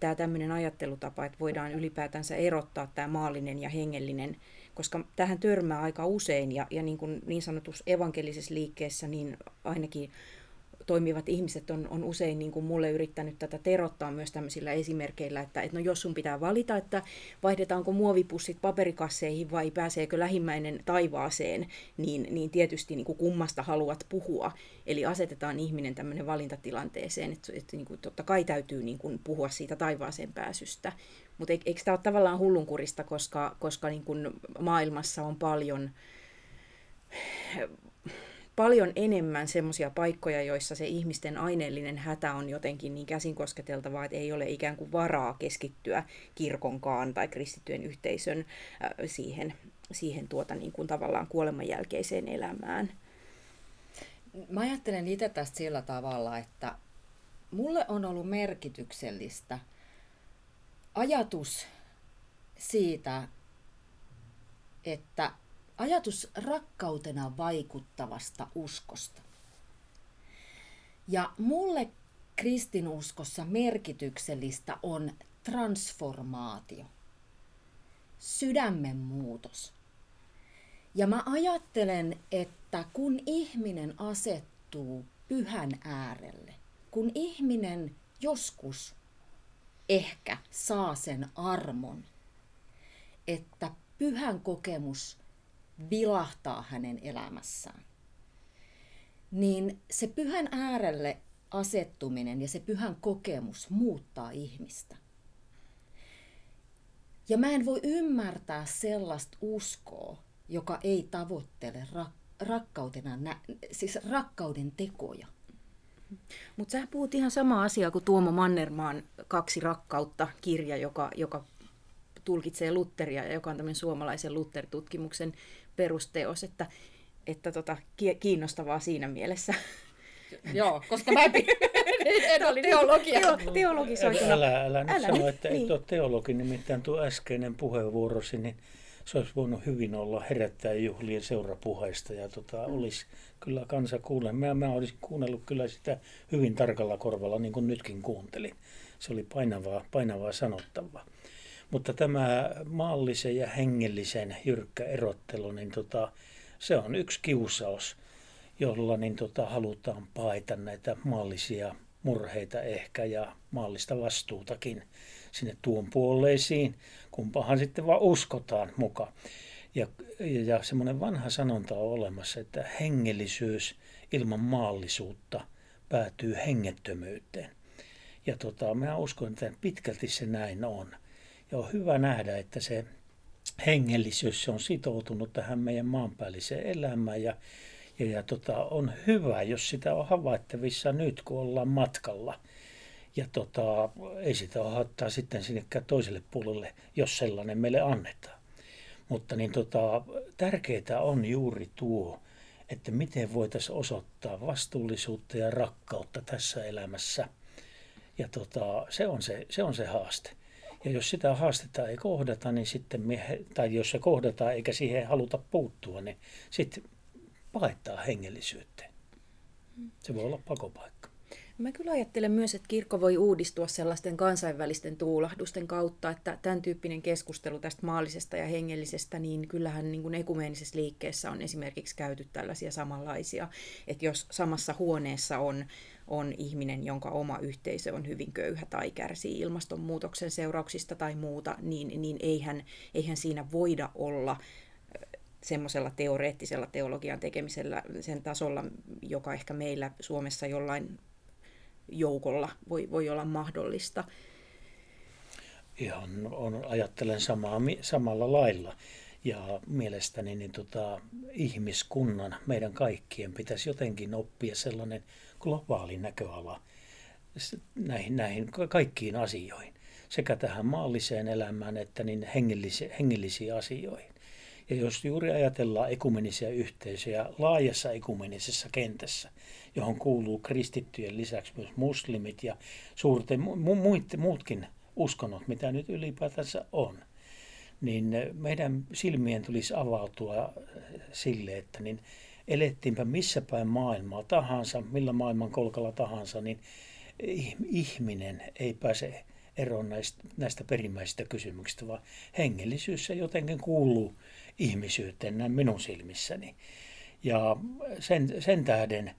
tämä tämmöinen ajattelutapa, että voidaan ylipäätänsä erottaa tämä maallinen ja hengellinen, koska tähän törmää aika usein ja, ja niin, kuin niin sanotussa evankelisessa liikkeessä niin ainakin toimivat ihmiset on, on usein niin kuin mulle yrittänyt tätä terottaa myös tämmöisillä esimerkkeillä, että, että no jos sun pitää valita, että vaihdetaanko muovipussit paperikasseihin vai pääseekö lähimmäinen taivaaseen, niin, niin tietysti niin kuin kummasta haluat puhua. Eli asetetaan ihminen tämmöinen valintatilanteeseen, että, että niin kuin totta kai täytyy niin kuin puhua siitä taivaaseen pääsystä. Mutta eikö tämä ole tavallaan hullunkurista, koska, koska niin kuin maailmassa on paljon paljon enemmän semmoisia paikkoja, joissa se ihmisten aineellinen hätä on jotenkin niin käsin kosketeltavaa, että ei ole ikään kuin varaa keskittyä kirkonkaan tai kristittyjen yhteisön äh, siihen, siihen tuota niin kuin tavallaan kuoleman jälkeiseen elämään. Mä ajattelen itse tästä sillä tavalla, että mulle on ollut merkityksellistä ajatus siitä, että ajatus rakkautena vaikuttavasta uskosta. Ja mulle kristinuskossa merkityksellistä on transformaatio, sydämen muutos. Ja mä ajattelen, että kun ihminen asettuu pyhän äärelle, kun ihminen joskus ehkä saa sen armon, että pyhän kokemus vilahtaa hänen elämässään. Niin se pyhän äärelle asettuminen ja se pyhän kokemus muuttaa ihmistä. Ja mä en voi ymmärtää sellaista uskoa, joka ei tavoittele rak- rakkautena, nä- siis rakkauden tekoja. Mutta sä puhut ihan sama asia kuin Tuomo Mannermaan Kaksi rakkautta kirja, joka, joka tulkitsee Lutteria ja joka on tämmöinen suomalaisen Luther-tutkimuksen perusteos, että, että tota, kiinnostavaa siinä mielessä. Joo, koska mä en, en ole teologia. Teo, teologisoituna. Älä, älä nyt Älä sano, nyt, että niin. et ole teologi, nimittäin tuo äskeinen puheenvuorosi, niin se olisi voinut hyvin olla herättäjäjuhlien seurapuheista ja tota, olisi kyllä kansa kuunnellut. Mä, mä olisin kuunnellut kyllä sitä hyvin tarkalla korvalla, niin kuin nytkin kuuntelin. Se oli painavaa, painavaa sanottavaa. Mutta tämä maallisen ja hengellisen jyrkkä erottelu, niin tota, se on yksi kiusaus, jolla niin tota, halutaan paeta näitä maallisia murheita ehkä ja maallista vastuutakin sinne tuon puoleisiin, kumpahan sitten vaan uskotaan mukaan. Ja, ja, ja semmoinen vanha sanonta on olemassa, että hengellisyys ilman maallisuutta päätyy hengettömyyteen. Ja tota, mä uskon, että pitkälti se näin on. Ja on hyvä nähdä, että se hengellisyys se on sitoutunut tähän meidän maanpäälliseen elämään ja, ja, ja tota, on hyvä, jos sitä on havaittavissa nyt, kun ollaan matkalla. Ja tota, ei sitä haittaa sitten sinnekään toiselle puolelle, jos sellainen meille annetaan. Mutta niin tota, tärkeää on juuri tuo, että miten voitaisiin osoittaa vastuullisuutta ja rakkautta tässä elämässä. Ja tota, se, on se, se on se haaste. Ja jos sitä haastetta ei kohdata, niin sitten me, tai jos se kohdataan eikä siihen haluta puuttua, niin sitten paettaa hengellisyyteen. Se voi olla pakopaikka. Mä kyllä ajattelen myös, että kirkko voi uudistua sellaisten kansainvälisten tuulahdusten kautta, että tämän tyyppinen keskustelu tästä maallisesta ja hengellisestä, niin kyllähän niin kuin ekumeenisessä liikkeessä on esimerkiksi käyty tällaisia samanlaisia, että jos samassa huoneessa on, on ihminen, jonka oma yhteisö on hyvin köyhä tai kärsii ilmastonmuutoksen seurauksista tai muuta, niin, niin eihän, eihän siinä voida olla semmoisella teoreettisella teologian tekemisellä sen tasolla, joka ehkä meillä Suomessa jollain joukolla voi, voi olla mahdollista. Ihan on, ajattelen samaa, samalla lailla. Ja mielestäni niin tota, ihmiskunnan, meidän kaikkien pitäisi jotenkin oppia sellainen globaali näköala näihin, näihin kaikkiin asioihin. Sekä tähän maalliseen elämään että niin hengellisiin, hengellisiin asioihin. Ja jos juuri ajatellaan ekumenisia yhteisöjä laajassa ekumenisessa kentässä, johon kuuluu kristittyjen lisäksi myös muslimit ja suurten mu- muutkin uskonnot, mitä nyt ylipäätänsä on, niin meidän silmien tulisi avautua sille, että niin elettiinpä missä päin maailmaa tahansa, millä maailman kolkalla tahansa, niin ihminen ei pääse eroon näistä, näistä perimmäisistä kysymyksistä, vaan hengellisyys se jotenkin kuuluu ihmisyyteen näin minun silmissäni. Ja sen, sen, tähden,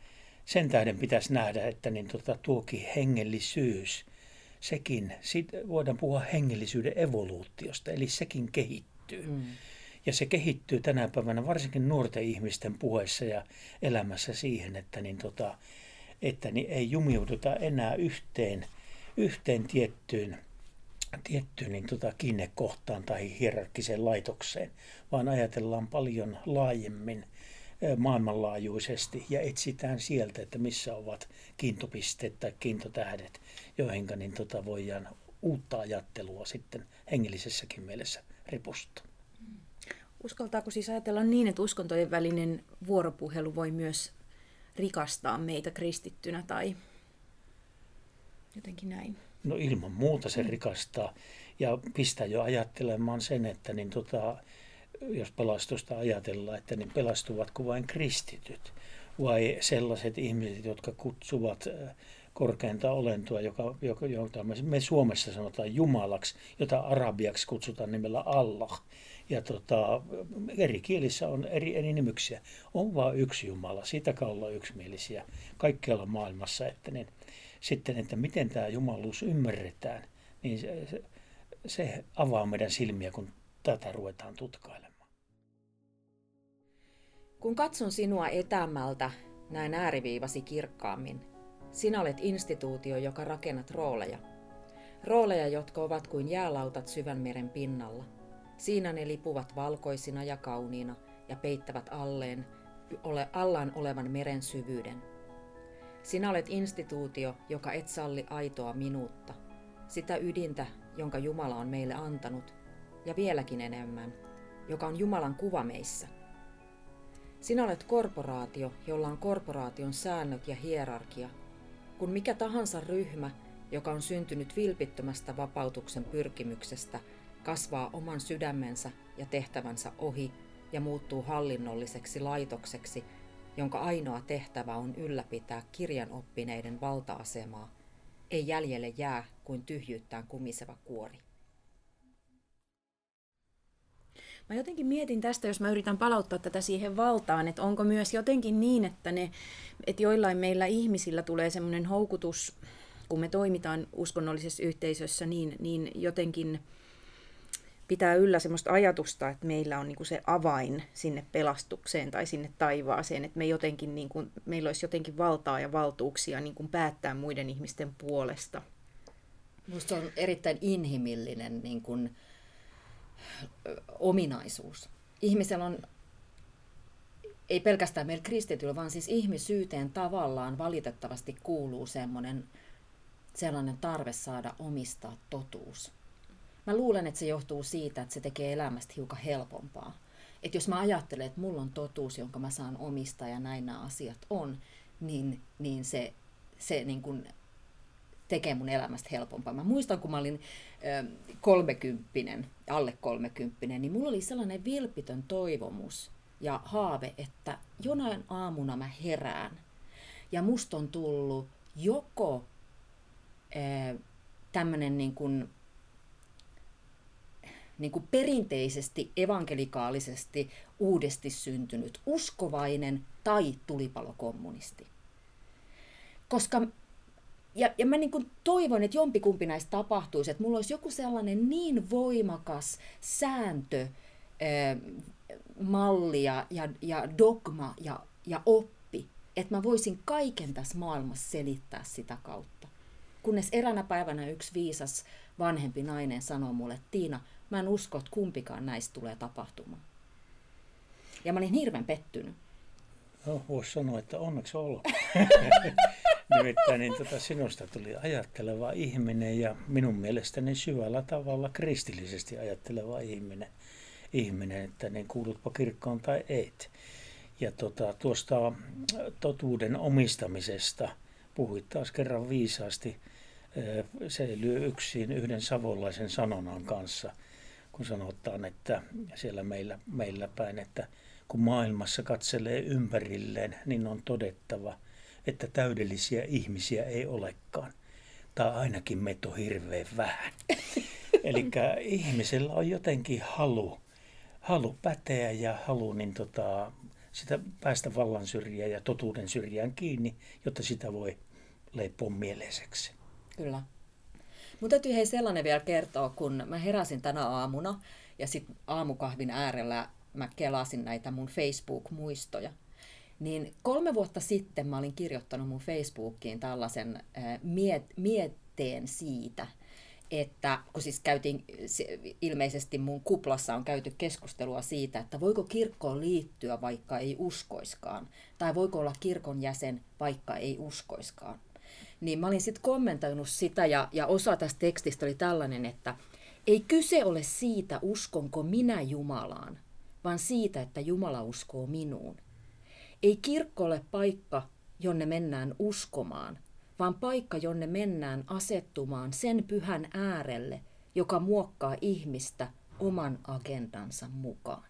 sen tähden pitäisi nähdä, että niin tota, tuokin hengellisyys, sekin, sit voidaan puhua hengellisyyden evoluutiosta, eli sekin kehittyy. Mm. Ja se kehittyy tänä päivänä varsinkin nuorten ihmisten puheessa ja elämässä siihen, että, niin tota, että niin ei jumiuduta enää yhteen, yhteen tiettyyn tiettyyn niin tota, kiinnekohtaan tai hierarkkiseen laitokseen, vaan ajatellaan paljon laajemmin maailmanlaajuisesti ja etsitään sieltä, että missä ovat kiintopisteet tai kiintotähdet, joihin niin tota, voidaan uutta ajattelua sitten hengellisessäkin mielessä ripustaa. Uskaltaako siis ajatella niin, että uskontojen välinen vuoropuhelu voi myös rikastaa meitä kristittynä tai jotenkin näin? No ilman muuta se rikastaa ja pistää jo ajattelemaan sen, että niin tota, jos pelastusta ajatellaan, että niin pelastuvatko vain kristityt vai sellaiset ihmiset, jotka kutsuvat korkeinta olentoa, joka, joka, jota me Suomessa sanotaan Jumalaksi, jota arabiaksi kutsutaan nimellä Allah. Ja tota, eri kielissä on eri, eri nimyksiä. On vain yksi Jumala, siitä olla yksimielisiä kaikkialla maailmassa. Että niin, sitten, että miten tämä jumaluus ymmärretään, niin se, se, se avaa meidän silmiä, kun tätä ruvetaan tutkailemaan. Kun katson sinua etämältä, näin ääriviivasi kirkkaammin. Sinä olet instituutio, joka rakennat rooleja. Rooleja, jotka ovat kuin jäälautat syvän meren pinnalla. Siinä ne lipuvat valkoisina ja kauniina ja peittävät alleen, ole, allaan olevan meren syvyyden. Sinä olet instituutio, joka et salli aitoa minuutta, sitä ydintä, jonka Jumala on meille antanut, ja vieläkin enemmän, joka on Jumalan kuva meissä. Sinä olet korporaatio, jolla on korporaation säännöt ja hierarkia. Kun mikä tahansa ryhmä, joka on syntynyt vilpittömästä vapautuksen pyrkimyksestä, kasvaa oman sydämensä ja tehtävänsä ohi ja muuttuu hallinnolliseksi laitokseksi, jonka ainoa tehtävä on ylläpitää kirjanoppineiden valta-asemaa, ei jäljelle jää kuin tyhjyyttään kumiseva kuori. Mä jotenkin mietin tästä, jos mä yritän palauttaa tätä siihen valtaan, että onko myös jotenkin niin, että, ne, että joillain meillä ihmisillä tulee semmoinen houkutus, kun me toimitaan uskonnollisessa yhteisössä, niin, niin jotenkin pitää yllä semmoista ajatusta, että meillä on niinku se avain sinne pelastukseen tai sinne taivaaseen, että me jotenkin, niinku, meillä olisi jotenkin valtaa ja valtuuksia niinku päättää muiden ihmisten puolesta. Minusta on erittäin inhimillinen niin kuin, ominaisuus. Ihmisellä on, ei pelkästään meillä kristityllä, vaan siis ihmisyyteen tavallaan valitettavasti kuuluu semmoinen, sellainen tarve saada omistaa totuus. Mä luulen, että se johtuu siitä, että se tekee elämästä hiukan helpompaa. Että jos mä ajattelen, että mulla on totuus, jonka mä saan omistaa ja näin nämä asiat on, niin, niin se, se niin kuin tekee mun elämästä helpompaa. Mä muistan, kun mä olin kolmekymppinen, alle kolmekymppinen, niin mulla oli sellainen vilpitön toivomus ja haave, että jonain aamuna mä herään ja musta on tullut joko tämmöinen niin kuin, niin kuin perinteisesti evankelikaalisesti uudesti syntynyt uskovainen tai tulipalokommunisti. Koska ja, ja mä niin kuin toivon, että jompikumpi näistä tapahtuisi, että mulla olisi joku sellainen niin voimakas sääntö, malli ja, ja, ja dogma ja, ja oppi, että mä voisin kaiken tässä maailmassa selittää sitä kautta. Kunnes eräänä päivänä yksi viisas vanhempi nainen sanoi mulle, että Tiina, mä en usko, että kumpikaan näistä tulee tapahtumaan. Ja mä olin hirveän pettynyt. No, voisi sanoa, että onneksi olkoon. Nimittäin niin tota, sinusta tuli ajatteleva ihminen ja minun mielestäni syvällä tavalla kristillisesti ajatteleva ihminen, ihminen että niin kuulutpa kirkkoon tai et. Ja tota, tuosta totuuden omistamisesta puhuit taas kerran viisaasti. Se lyö yksin yhden savolaisen sanonnan kanssa, kun sanotaan, että siellä meillä, meillä päin, että kun maailmassa katselee ympärilleen, niin on todettava – että täydellisiä ihmisiä ei olekaan. Tai ainakin meitä on hirveän vähän. Eli ihmisellä on jotenkin halu, halu päteä ja halu niin tota, sitä päästä vallan syrjään ja totuuden syrjään kiinni, jotta sitä voi leipoa mieleiseksi. Kyllä. Mun täytyy hei sellainen vielä kertoa, kun mä heräsin tänä aamuna ja sitten aamukahvin äärellä mä kelasin näitä mun Facebook-muistoja. Niin kolme vuotta sitten mä olin kirjoittanut mun Facebookiin tällaisen miet, mietteen siitä, että kun siis käytiin, ilmeisesti mun kuplassa on käyty keskustelua siitä, että voiko kirkkoon liittyä vaikka ei uskoiskaan, tai voiko olla kirkon jäsen vaikka ei uskoiskaan. Niin mä olin sitten kommentoinut sitä, ja, ja osa tästä tekstistä oli tällainen, että ei kyse ole siitä, uskonko minä Jumalaan, vaan siitä, että Jumala uskoo minuun. Ei kirkko ole paikka, jonne mennään uskomaan, vaan paikka, jonne mennään asettumaan sen pyhän äärelle, joka muokkaa ihmistä oman agendansa mukaan.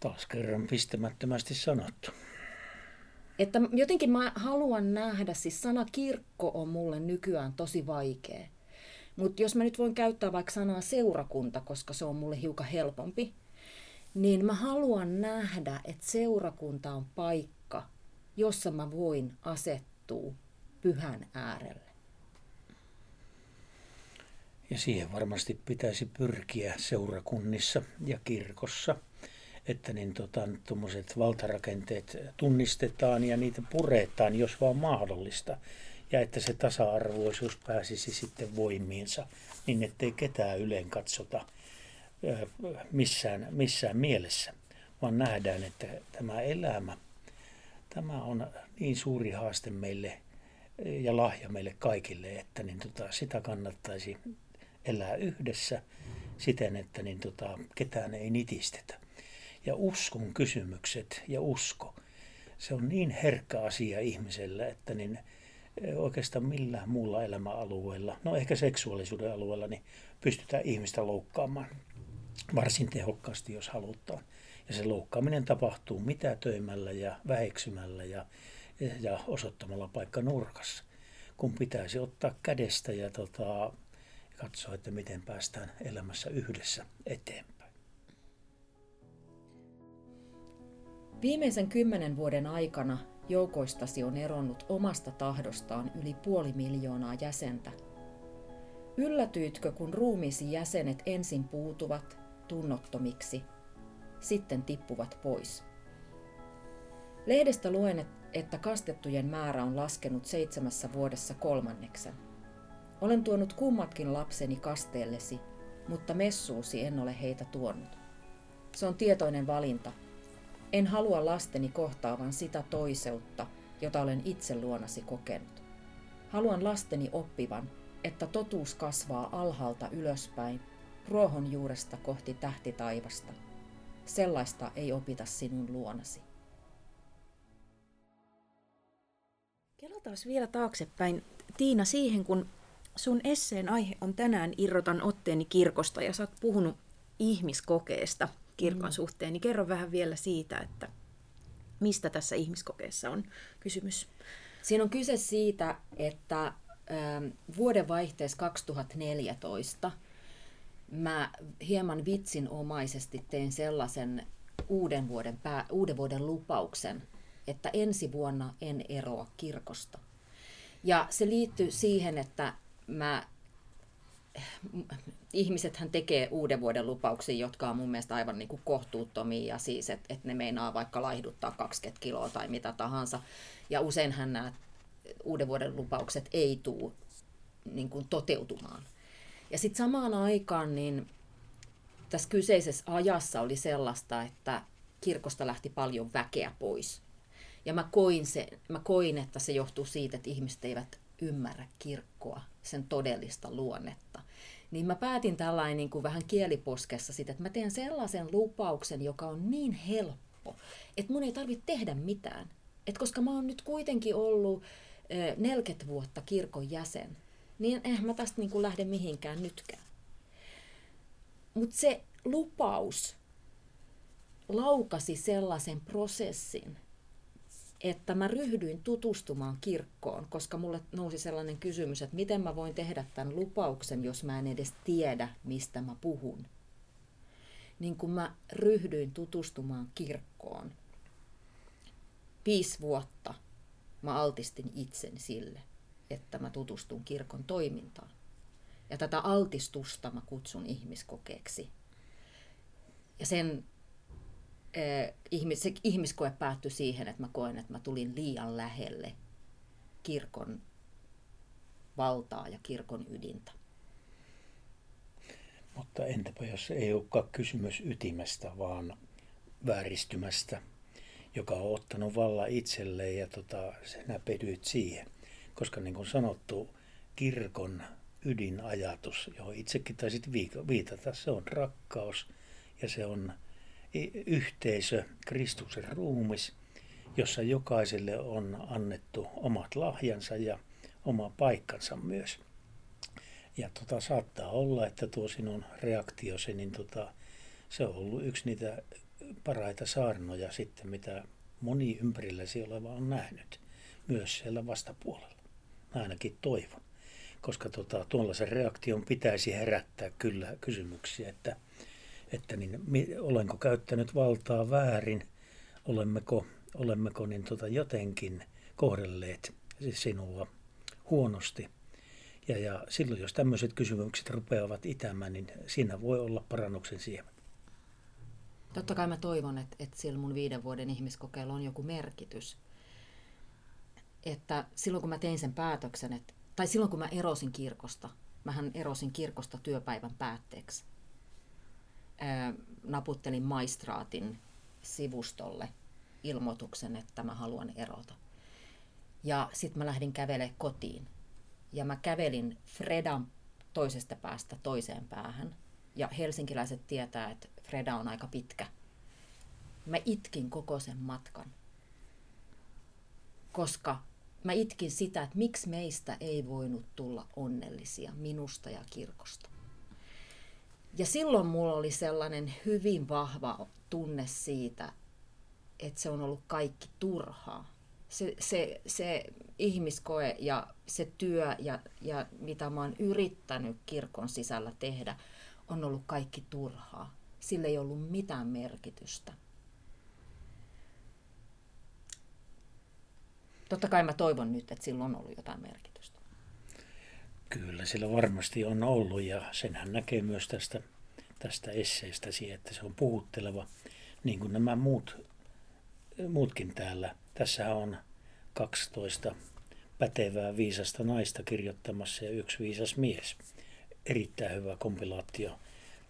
Taas kerran pistämättömästi sanottu. Että jotenkin mä haluan nähdä, siis sana kirkko on mulle nykyään tosi vaikea. Mutta jos mä nyt voin käyttää vaikka sanaa seurakunta, koska se on mulle hiukan helpompi, niin mä haluan nähdä, että seurakunta on paikka, jossa mä voin asettua pyhän äärelle. Ja siihen varmasti pitäisi pyrkiä seurakunnissa ja kirkossa, että niin tota, valtarakenteet tunnistetaan ja niitä puretaan, jos vaan mahdollista. Ja että se tasa-arvoisuus pääsisi sitten voimiinsa, niin ettei ketään yleen katsota – missään, missään mielessä, vaan nähdään, että tämä elämä, tämä on niin suuri haaste meille ja lahja meille kaikille, että niin tota, sitä kannattaisi elää yhdessä siten, että niin tota, ketään ei nitistetä. Ja uskon kysymykset ja usko, se on niin herkkä asia ihmisellä, että niin oikeastaan millään muulla elämäalueella, no ehkä seksuaalisuuden alueella, niin pystytään ihmistä loukkaamaan varsin tehokkaasti, jos halutaan. Ja se loukkaaminen tapahtuu mitätöimällä ja väheksymällä ja, ja osoittamalla paikka nurkassa, kun pitäisi ottaa kädestä ja tota, katsoa, että miten päästään elämässä yhdessä eteenpäin. Viimeisen kymmenen vuoden aikana joukoistasi on eronnut omasta tahdostaan yli puoli miljoonaa jäsentä. Yllätyitkö, kun ruumiisi jäsenet ensin puutuvat tunnottomiksi, sitten tippuvat pois? Lehdestä luen, että kastettujen määrä on laskenut seitsemässä vuodessa kolmanneksen. Olen tuonut kummatkin lapseni kasteellesi, mutta messuusi en ole heitä tuonut. Se on tietoinen valinta. En halua lasteni kohtaavan sitä toiseutta, jota olen itse luonasi kokenut. Haluan lasteni oppivan, että totuus kasvaa alhaalta ylöspäin, ruohonjuuresta kohti tähtitaivasta. Sellaista ei opita sinun luonasi. Kelataan vielä taaksepäin, Tiina, siihen kun sun esseen aihe on tänään Irrotan otteeni kirkosta ja sä oot puhunut ihmiskokeesta kirkon mm. suhteen, niin kerro vähän vielä siitä, että mistä tässä ihmiskokeessa on kysymys? Siinä on kyse siitä, että ähm, vuodenvaihteessa 2014 mä hieman vitsinomaisesti tein sellaisen uuden vuoden, pää, uuden vuoden lupauksen, että ensi vuonna en eroa kirkosta. Ja se liittyy siihen, että mä ihmisethän tekee uuden vuoden lupauksia, jotka on mun mielestä aivan niin kuin kohtuuttomia ja siis, että, että ne meinaa vaikka laihduttaa 20 kiloa tai mitä tahansa. Ja useinhan nämä uuden vuoden lupaukset ei tule niin kuin toteutumaan. Ja sitten samaan aikaan niin tässä kyseisessä ajassa oli sellaista, että kirkosta lähti paljon väkeä pois. Ja mä koin, se, mä koin, että se johtuu siitä, että ihmiset eivät ymmärrä kirkkoa, sen todellista luonnetta. Niin mä päätin tällainen niin kuin vähän kieliposkessa sitä, että mä teen sellaisen lupauksen, joka on niin helppo, että mun ei tarvitse tehdä mitään. Et koska mä oon nyt kuitenkin ollut 40 vuotta kirkon jäsen, niin eihän mä tästä niin kuin lähde mihinkään nytkään. Mutta se lupaus laukasi sellaisen prosessin, että mä ryhdyin tutustumaan kirkkoon, koska mulle nousi sellainen kysymys, että miten mä voin tehdä tämän lupauksen, jos mä en edes tiedä, mistä mä puhun. Niin kun mä ryhdyin tutustumaan kirkkoon, viisi vuotta mä altistin itseni sille, että mä tutustun kirkon toimintaan. Ja tätä altistusta mä kutsun ihmiskokeeksi. Ja sen ihmis, se ihmiskoe päättyi siihen, että mä koen, että mä tulin liian lähelle kirkon valtaa ja kirkon ydintä. Mutta entäpä jos ei olekaan kysymys ytimestä, vaan vääristymästä, joka on ottanut valla itselleen ja tota, sinä pedyit siihen. Koska niin kuin sanottu, kirkon ydinajatus, johon itsekin taisit viitata, se on rakkaus ja se on yhteisö, Kristuksen ruumis, jossa jokaiselle on annettu omat lahjansa ja oma paikkansa myös. Ja tota, saattaa olla, että tuo sinun reaktiosi, niin tota, se on ollut yksi niitä paraita saarnoja sitten, mitä moni ympärilläsi oleva on nähnyt, myös siellä vastapuolella. Mä ainakin toivon, koska tota, tuollaisen reaktion pitäisi herättää kyllä kysymyksiä, että – että niin, olenko käyttänyt valtaa väärin, olemmeko, olemmeko niin tota jotenkin kohdelleet sinua huonosti. Ja, ja silloin, jos tämmöiset kysymykset rupeavat itämään, niin siinä voi olla parannuksen siemen. Totta kai mä toivon, että, että sillä mun viiden vuoden ihmiskokeilla on joku merkitys. Että silloin kun mä tein sen päätöksen, että, tai silloin kun mä erosin kirkosta, mähän erosin kirkosta työpäivän päätteeksi naputtelin maistraatin sivustolle ilmoituksen, että mä haluan erota. Ja sitten mä lähdin kävelemään kotiin. Ja mä kävelin Fredan toisesta päästä toiseen päähän. Ja helsinkiläiset tietää, että Freda on aika pitkä. Mä itkin koko sen matkan. Koska mä itkin sitä, että miksi meistä ei voinut tulla onnellisia minusta ja kirkosta. Ja silloin mulla oli sellainen hyvin vahva tunne siitä, että se on ollut kaikki turhaa. Se, se, se ihmiskoe ja se työ ja, ja mitä mä oon yrittänyt kirkon sisällä tehdä, on ollut kaikki turhaa. Sillä ei ollut mitään merkitystä. Totta kai mä toivon nyt, että sillä on ollut jotain merkitystä. Kyllä, sillä varmasti on ollut ja senhän näkee myös tästä, tästä esseestäsi, että se on puhutteleva, niin kuin nämä muut, muutkin täällä. Tässä on 12 pätevää viisasta naista kirjoittamassa ja yksi viisas mies. Erittäin hyvä kompilaatio,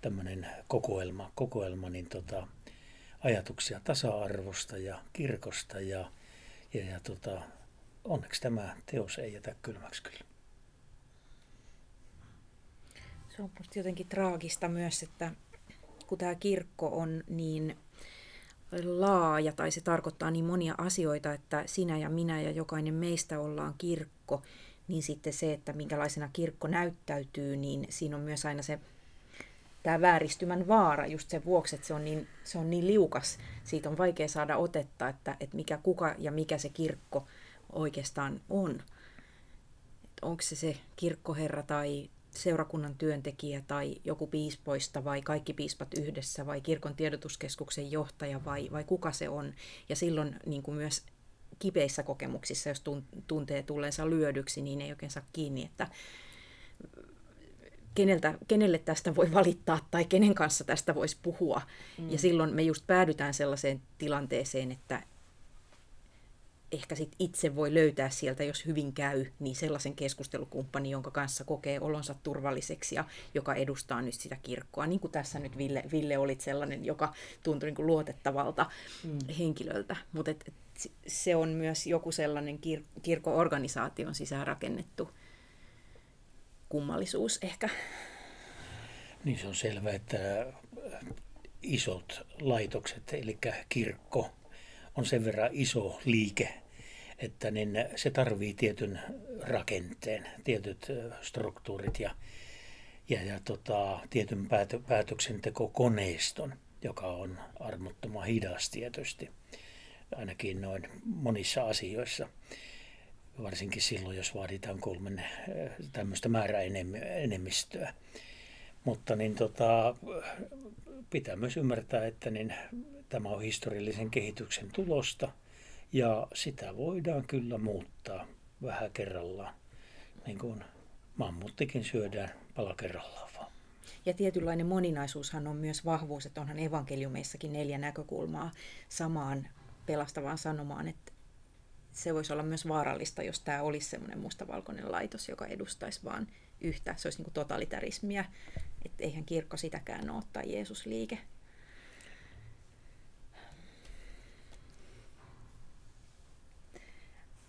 tämmöinen kokoelma, kokoelma niin tota, ajatuksia tasa-arvosta ja kirkosta ja, ja, ja tota, onneksi tämä teos ei jätä kylmäksi kyllä. Se on musta jotenkin traagista myös, että kun tämä kirkko on niin laaja tai se tarkoittaa niin monia asioita, että sinä ja minä ja jokainen meistä ollaan kirkko, niin sitten se, että minkälaisena kirkko näyttäytyy, niin siinä on myös aina se tämä vääristymän vaara just sen vuoksi, että se on niin, se on niin liukas. Siitä on vaikea saada otetta, että, että mikä kuka ja mikä se kirkko oikeastaan on. onko se se kirkkoherra tai seurakunnan työntekijä tai joku piispoista vai kaikki piispat yhdessä vai kirkon tiedotuskeskuksen johtaja vai, vai kuka se on. Ja silloin niin kuin myös kipeissä kokemuksissa, jos tuntee tulleensa lyödyksi, niin ei oikein saa kiinni, että keneltä, kenelle tästä voi valittaa tai kenen kanssa tästä voisi puhua. Mm. Ja silloin me just päädytään sellaiseen tilanteeseen, että, ehkä sit itse voi löytää sieltä, jos hyvin käy, niin sellaisen keskustelukumppani, jonka kanssa kokee olonsa turvalliseksi ja joka edustaa nyt sitä kirkkoa. Niin kuin tässä nyt Ville, Ville olit sellainen, joka tuntui niin kuin luotettavalta mm. henkilöltä. Mutta se on myös joku sellainen kir- kirkko-organisaation sisään rakennettu kummallisuus ehkä. Niin se on selvää, että isot laitokset, eli kirkko, on sen verran iso liike, että niin se tarvii tietyn rakenteen, tietyt struktuurit ja, ja, ja tota, tietyn päätö, päätöksentekokoneiston, joka on armottoman hidas tietysti, ainakin noin monissa asioissa. Varsinkin silloin, jos vaaditaan kolmen tämmöistä määräenemmistöä. Mutta niin tota, pitää myös ymmärtää, että niin Tämä on historiallisen kehityksen tulosta ja sitä voidaan kyllä muuttaa vähän kerrallaan. Niin kuin mammuttikin syödään pala kerrallaan vaan. Ja tietynlainen moninaisuushan on myös vahvuus, että onhan evankeliumeissakin neljä näkökulmaa samaan pelastavaan sanomaan, että se voisi olla myös vaarallista, jos tämä olisi semmoinen mustavalkoinen laitos, joka edustaisi vain yhtä. Se olisi niin totalitarismia, että eihän kirkko sitäkään ole tai Jeesus-liike.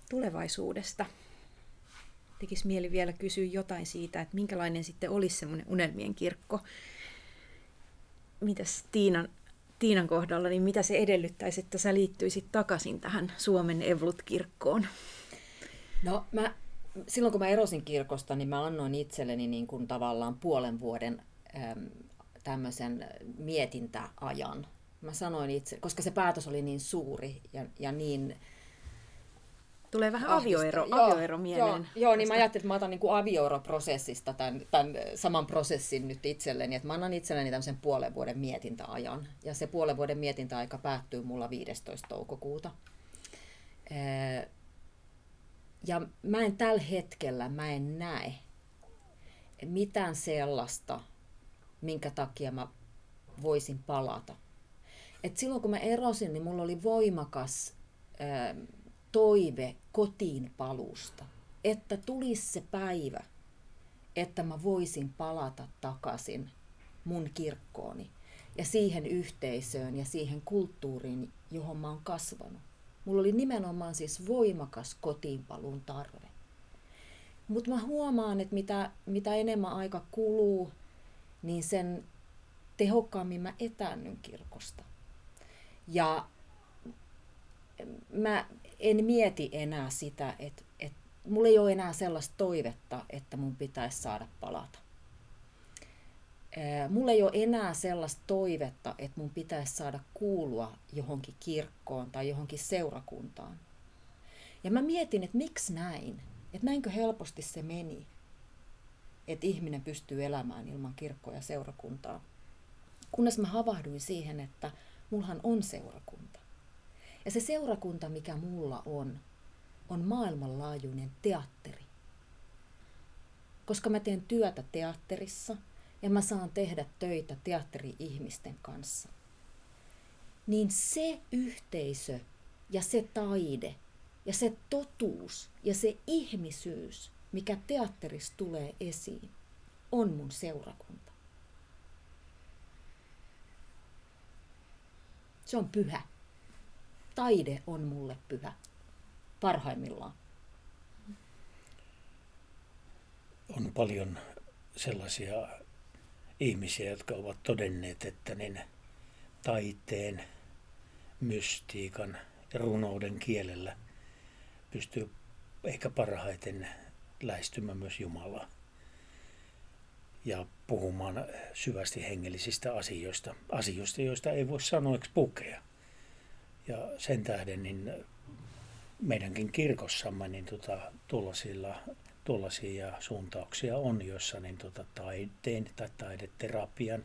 Tulevaisuudesta. Tekisi mieli vielä kysyä jotain siitä, että minkälainen sitten olisi semmoinen unelmien kirkko. Mitäs Tiinan, Tiinan kohdalla, niin mitä se edellyttäisi, että sä liittyisit takaisin tähän Suomen Evlut-kirkkoon? No mä, silloin kun mä erosin kirkosta, niin mä annoin itselleni niin kuin tavallaan puolen vuoden äm, tämmöisen mietintäajan. Mä sanoin itse, koska se päätös oli niin suuri ja, ja niin Tulee vähän avioero, joo, avioero mieleen. Joo, joo, niin mä ajattelin, että mä otan niin kuin avioeroprosessista tämän, tämän saman prosessin nyt itselleni, että mä annan itselleni tämmöisen puolen vuoden mietintäajan. Ja se puolen vuoden mietintäaika päättyy mulla 15. toukokuuta. Ja mä en tällä hetkellä, mä en näe mitään sellaista, minkä takia mä voisin palata. Et silloin kun mä erosin, niin mulla oli voimakas toive kotiin palusta, että tulisi se päivä, että mä voisin palata takaisin mun kirkkooni ja siihen yhteisöön ja siihen kulttuuriin, johon mä oon kasvanut. Mulla oli nimenomaan siis voimakas kotiinpaluun tarve. Mutta mä huomaan, että mitä, mitä enemmän aika kuluu, niin sen tehokkaammin mä etäännyn kirkosta. Ja mä en mieti enää sitä, että, että mulla ei ole enää sellaista toivetta, että mun pitäisi saada palata. Mulla ei ole enää sellaista toivetta, että mun pitäisi saada kuulua johonkin kirkkoon tai johonkin seurakuntaan. Ja mä mietin, että miksi näin? Että näinkö helposti se meni, että ihminen pystyy elämään ilman kirkkoa ja seurakuntaa. Kunnes mä havahduin siihen, että mullahan on seurakunta. Ja se seurakunta, mikä mulla on, on maailmanlaajuinen teatteri. Koska mä teen työtä teatterissa ja mä saan tehdä töitä teatteri-ihmisten kanssa, niin se yhteisö ja se taide ja se totuus ja se ihmisyys, mikä teatterissa tulee esiin, on mun seurakunta. Se on pyhä. Taide on mulle pyhä. Parhaimmillaan. On paljon sellaisia ihmisiä, jotka ovat todenneet, että niin taiteen, mystiikan ja runouden kielellä pystyy ehkä parhaiten lähestymään myös Jumalaa ja puhumaan syvästi hengellisistä asioista, asioista, joista ei voi sanoiksi pukea. Ja sen tähden niin meidänkin kirkossamme niin tota, tuollaisilla, tuollaisia suuntauksia on, joissa niin tota, taiteen tai taideterapian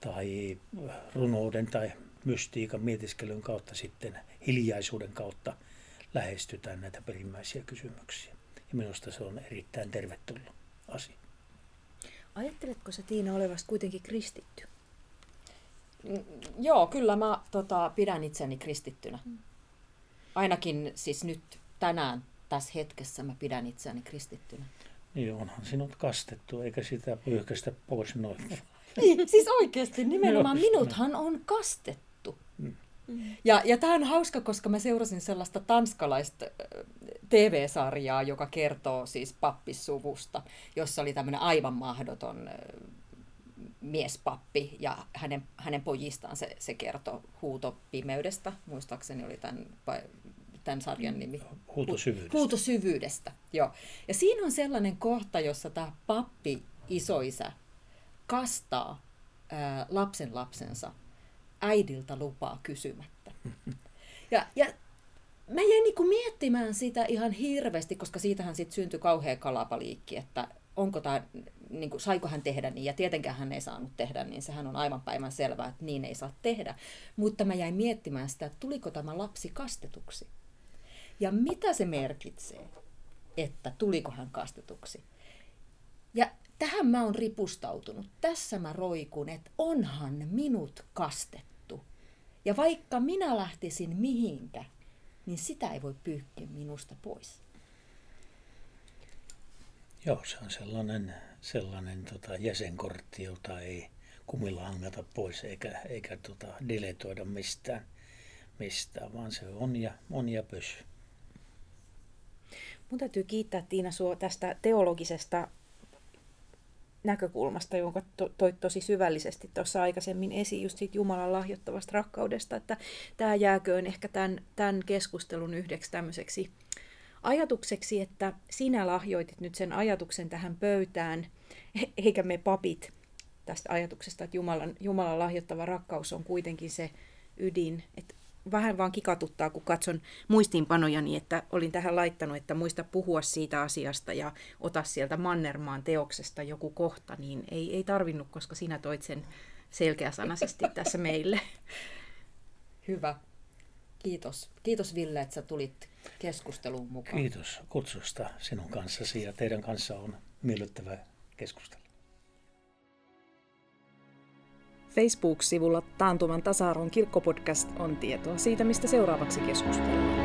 tai runouden tai mystiikan mietiskelyn kautta sitten hiljaisuuden kautta lähestytään näitä perimmäisiä kysymyksiä. Ja minusta se on erittäin tervetullut asia. Ajatteletko sä Tiina olevasi kuitenkin kristitty? Mm, joo, kyllä mä tota, pidän itseni kristittynä. Mm. Ainakin siis nyt tänään tässä hetkessä mä pidän itseäni kristittynä. Niin onhan sinut kastettu, eikä sitä pyyhkästä pois noin. Niin, siis oikeasti nimenomaan minuthan on kastettu. Mm. Ja, ja tämä on hauska, koska mä seurasin sellaista tanskalaista TV-sarjaa, joka kertoo siis pappissuvusta, jossa oli tämmöinen aivan mahdoton miespappi ja hänen, hänen pojistaan se, se kertoo huutopimeydestä, muistaakseni oli tämän, tämän sarjan nimi. Huutosyvyydestä. Huutosyvyydestä, joo. Ja siinä on sellainen kohta, jossa tämä pappi, isoisä, kastaa ää, lapsen lapsensa äidiltä lupaa kysymättä. Ja, ja mä jäin niinku miettimään sitä ihan hirveästi, koska siitähän sitten syntyi kauhea kalapaliikki, että onko tämä, niin kuin, saiko hän tehdä niin, ja tietenkään hän ei saanut tehdä, niin sehän on aivan päivän selvää, että niin ei saa tehdä. Mutta mä jäin miettimään sitä, että tuliko tämä lapsi kastetuksi. Ja mitä se merkitsee, että tuliko hän kastetuksi. Ja tähän mä oon ripustautunut. Tässä mä roikun, että onhan minut kastettu. Ja vaikka minä lähtisin mihinkä, niin sitä ei voi pyyhkiä minusta pois. Joo, se on sellainen, sellainen tota, jäsenkortti, jota ei kumilla hangata pois eikä, eikä tota, diletoida mistään, mistään, vaan se on ja, on ja pysy. Mun täytyy kiittää Tiina sua tästä teologisesta näkökulmasta, jonka to, toit tosi syvällisesti tuossa aikaisemmin esiin, just siitä Jumalan lahjoittavasta rakkaudesta, että tämä jääköön ehkä tämän, tämän keskustelun yhdeksi tämmöiseksi ajatukseksi, että sinä lahjoitit nyt sen ajatuksen tähän pöytään, eikä me papit tästä ajatuksesta, että Jumalan, Jumalan lahjoittava rakkaus on kuitenkin se ydin. Että vähän vaan kikatuttaa, kun katson muistiinpanojani, että olin tähän laittanut, että muista puhua siitä asiasta ja ota sieltä Mannermaan teoksesta joku kohta, niin ei, ei tarvinnut, koska sinä toit sen selkeäsanaisesti tässä meille. Hyvä. Kiitos. Kiitos Ville, että sä tulit keskusteluun mukaan. Kiitos kutsusta sinun kanssasi ja teidän kanssa on miellyttävä keskustella. Facebook-sivulla Taantuvan tasa-arvon kirkkopodcast on tietoa siitä, mistä seuraavaksi keskustellaan.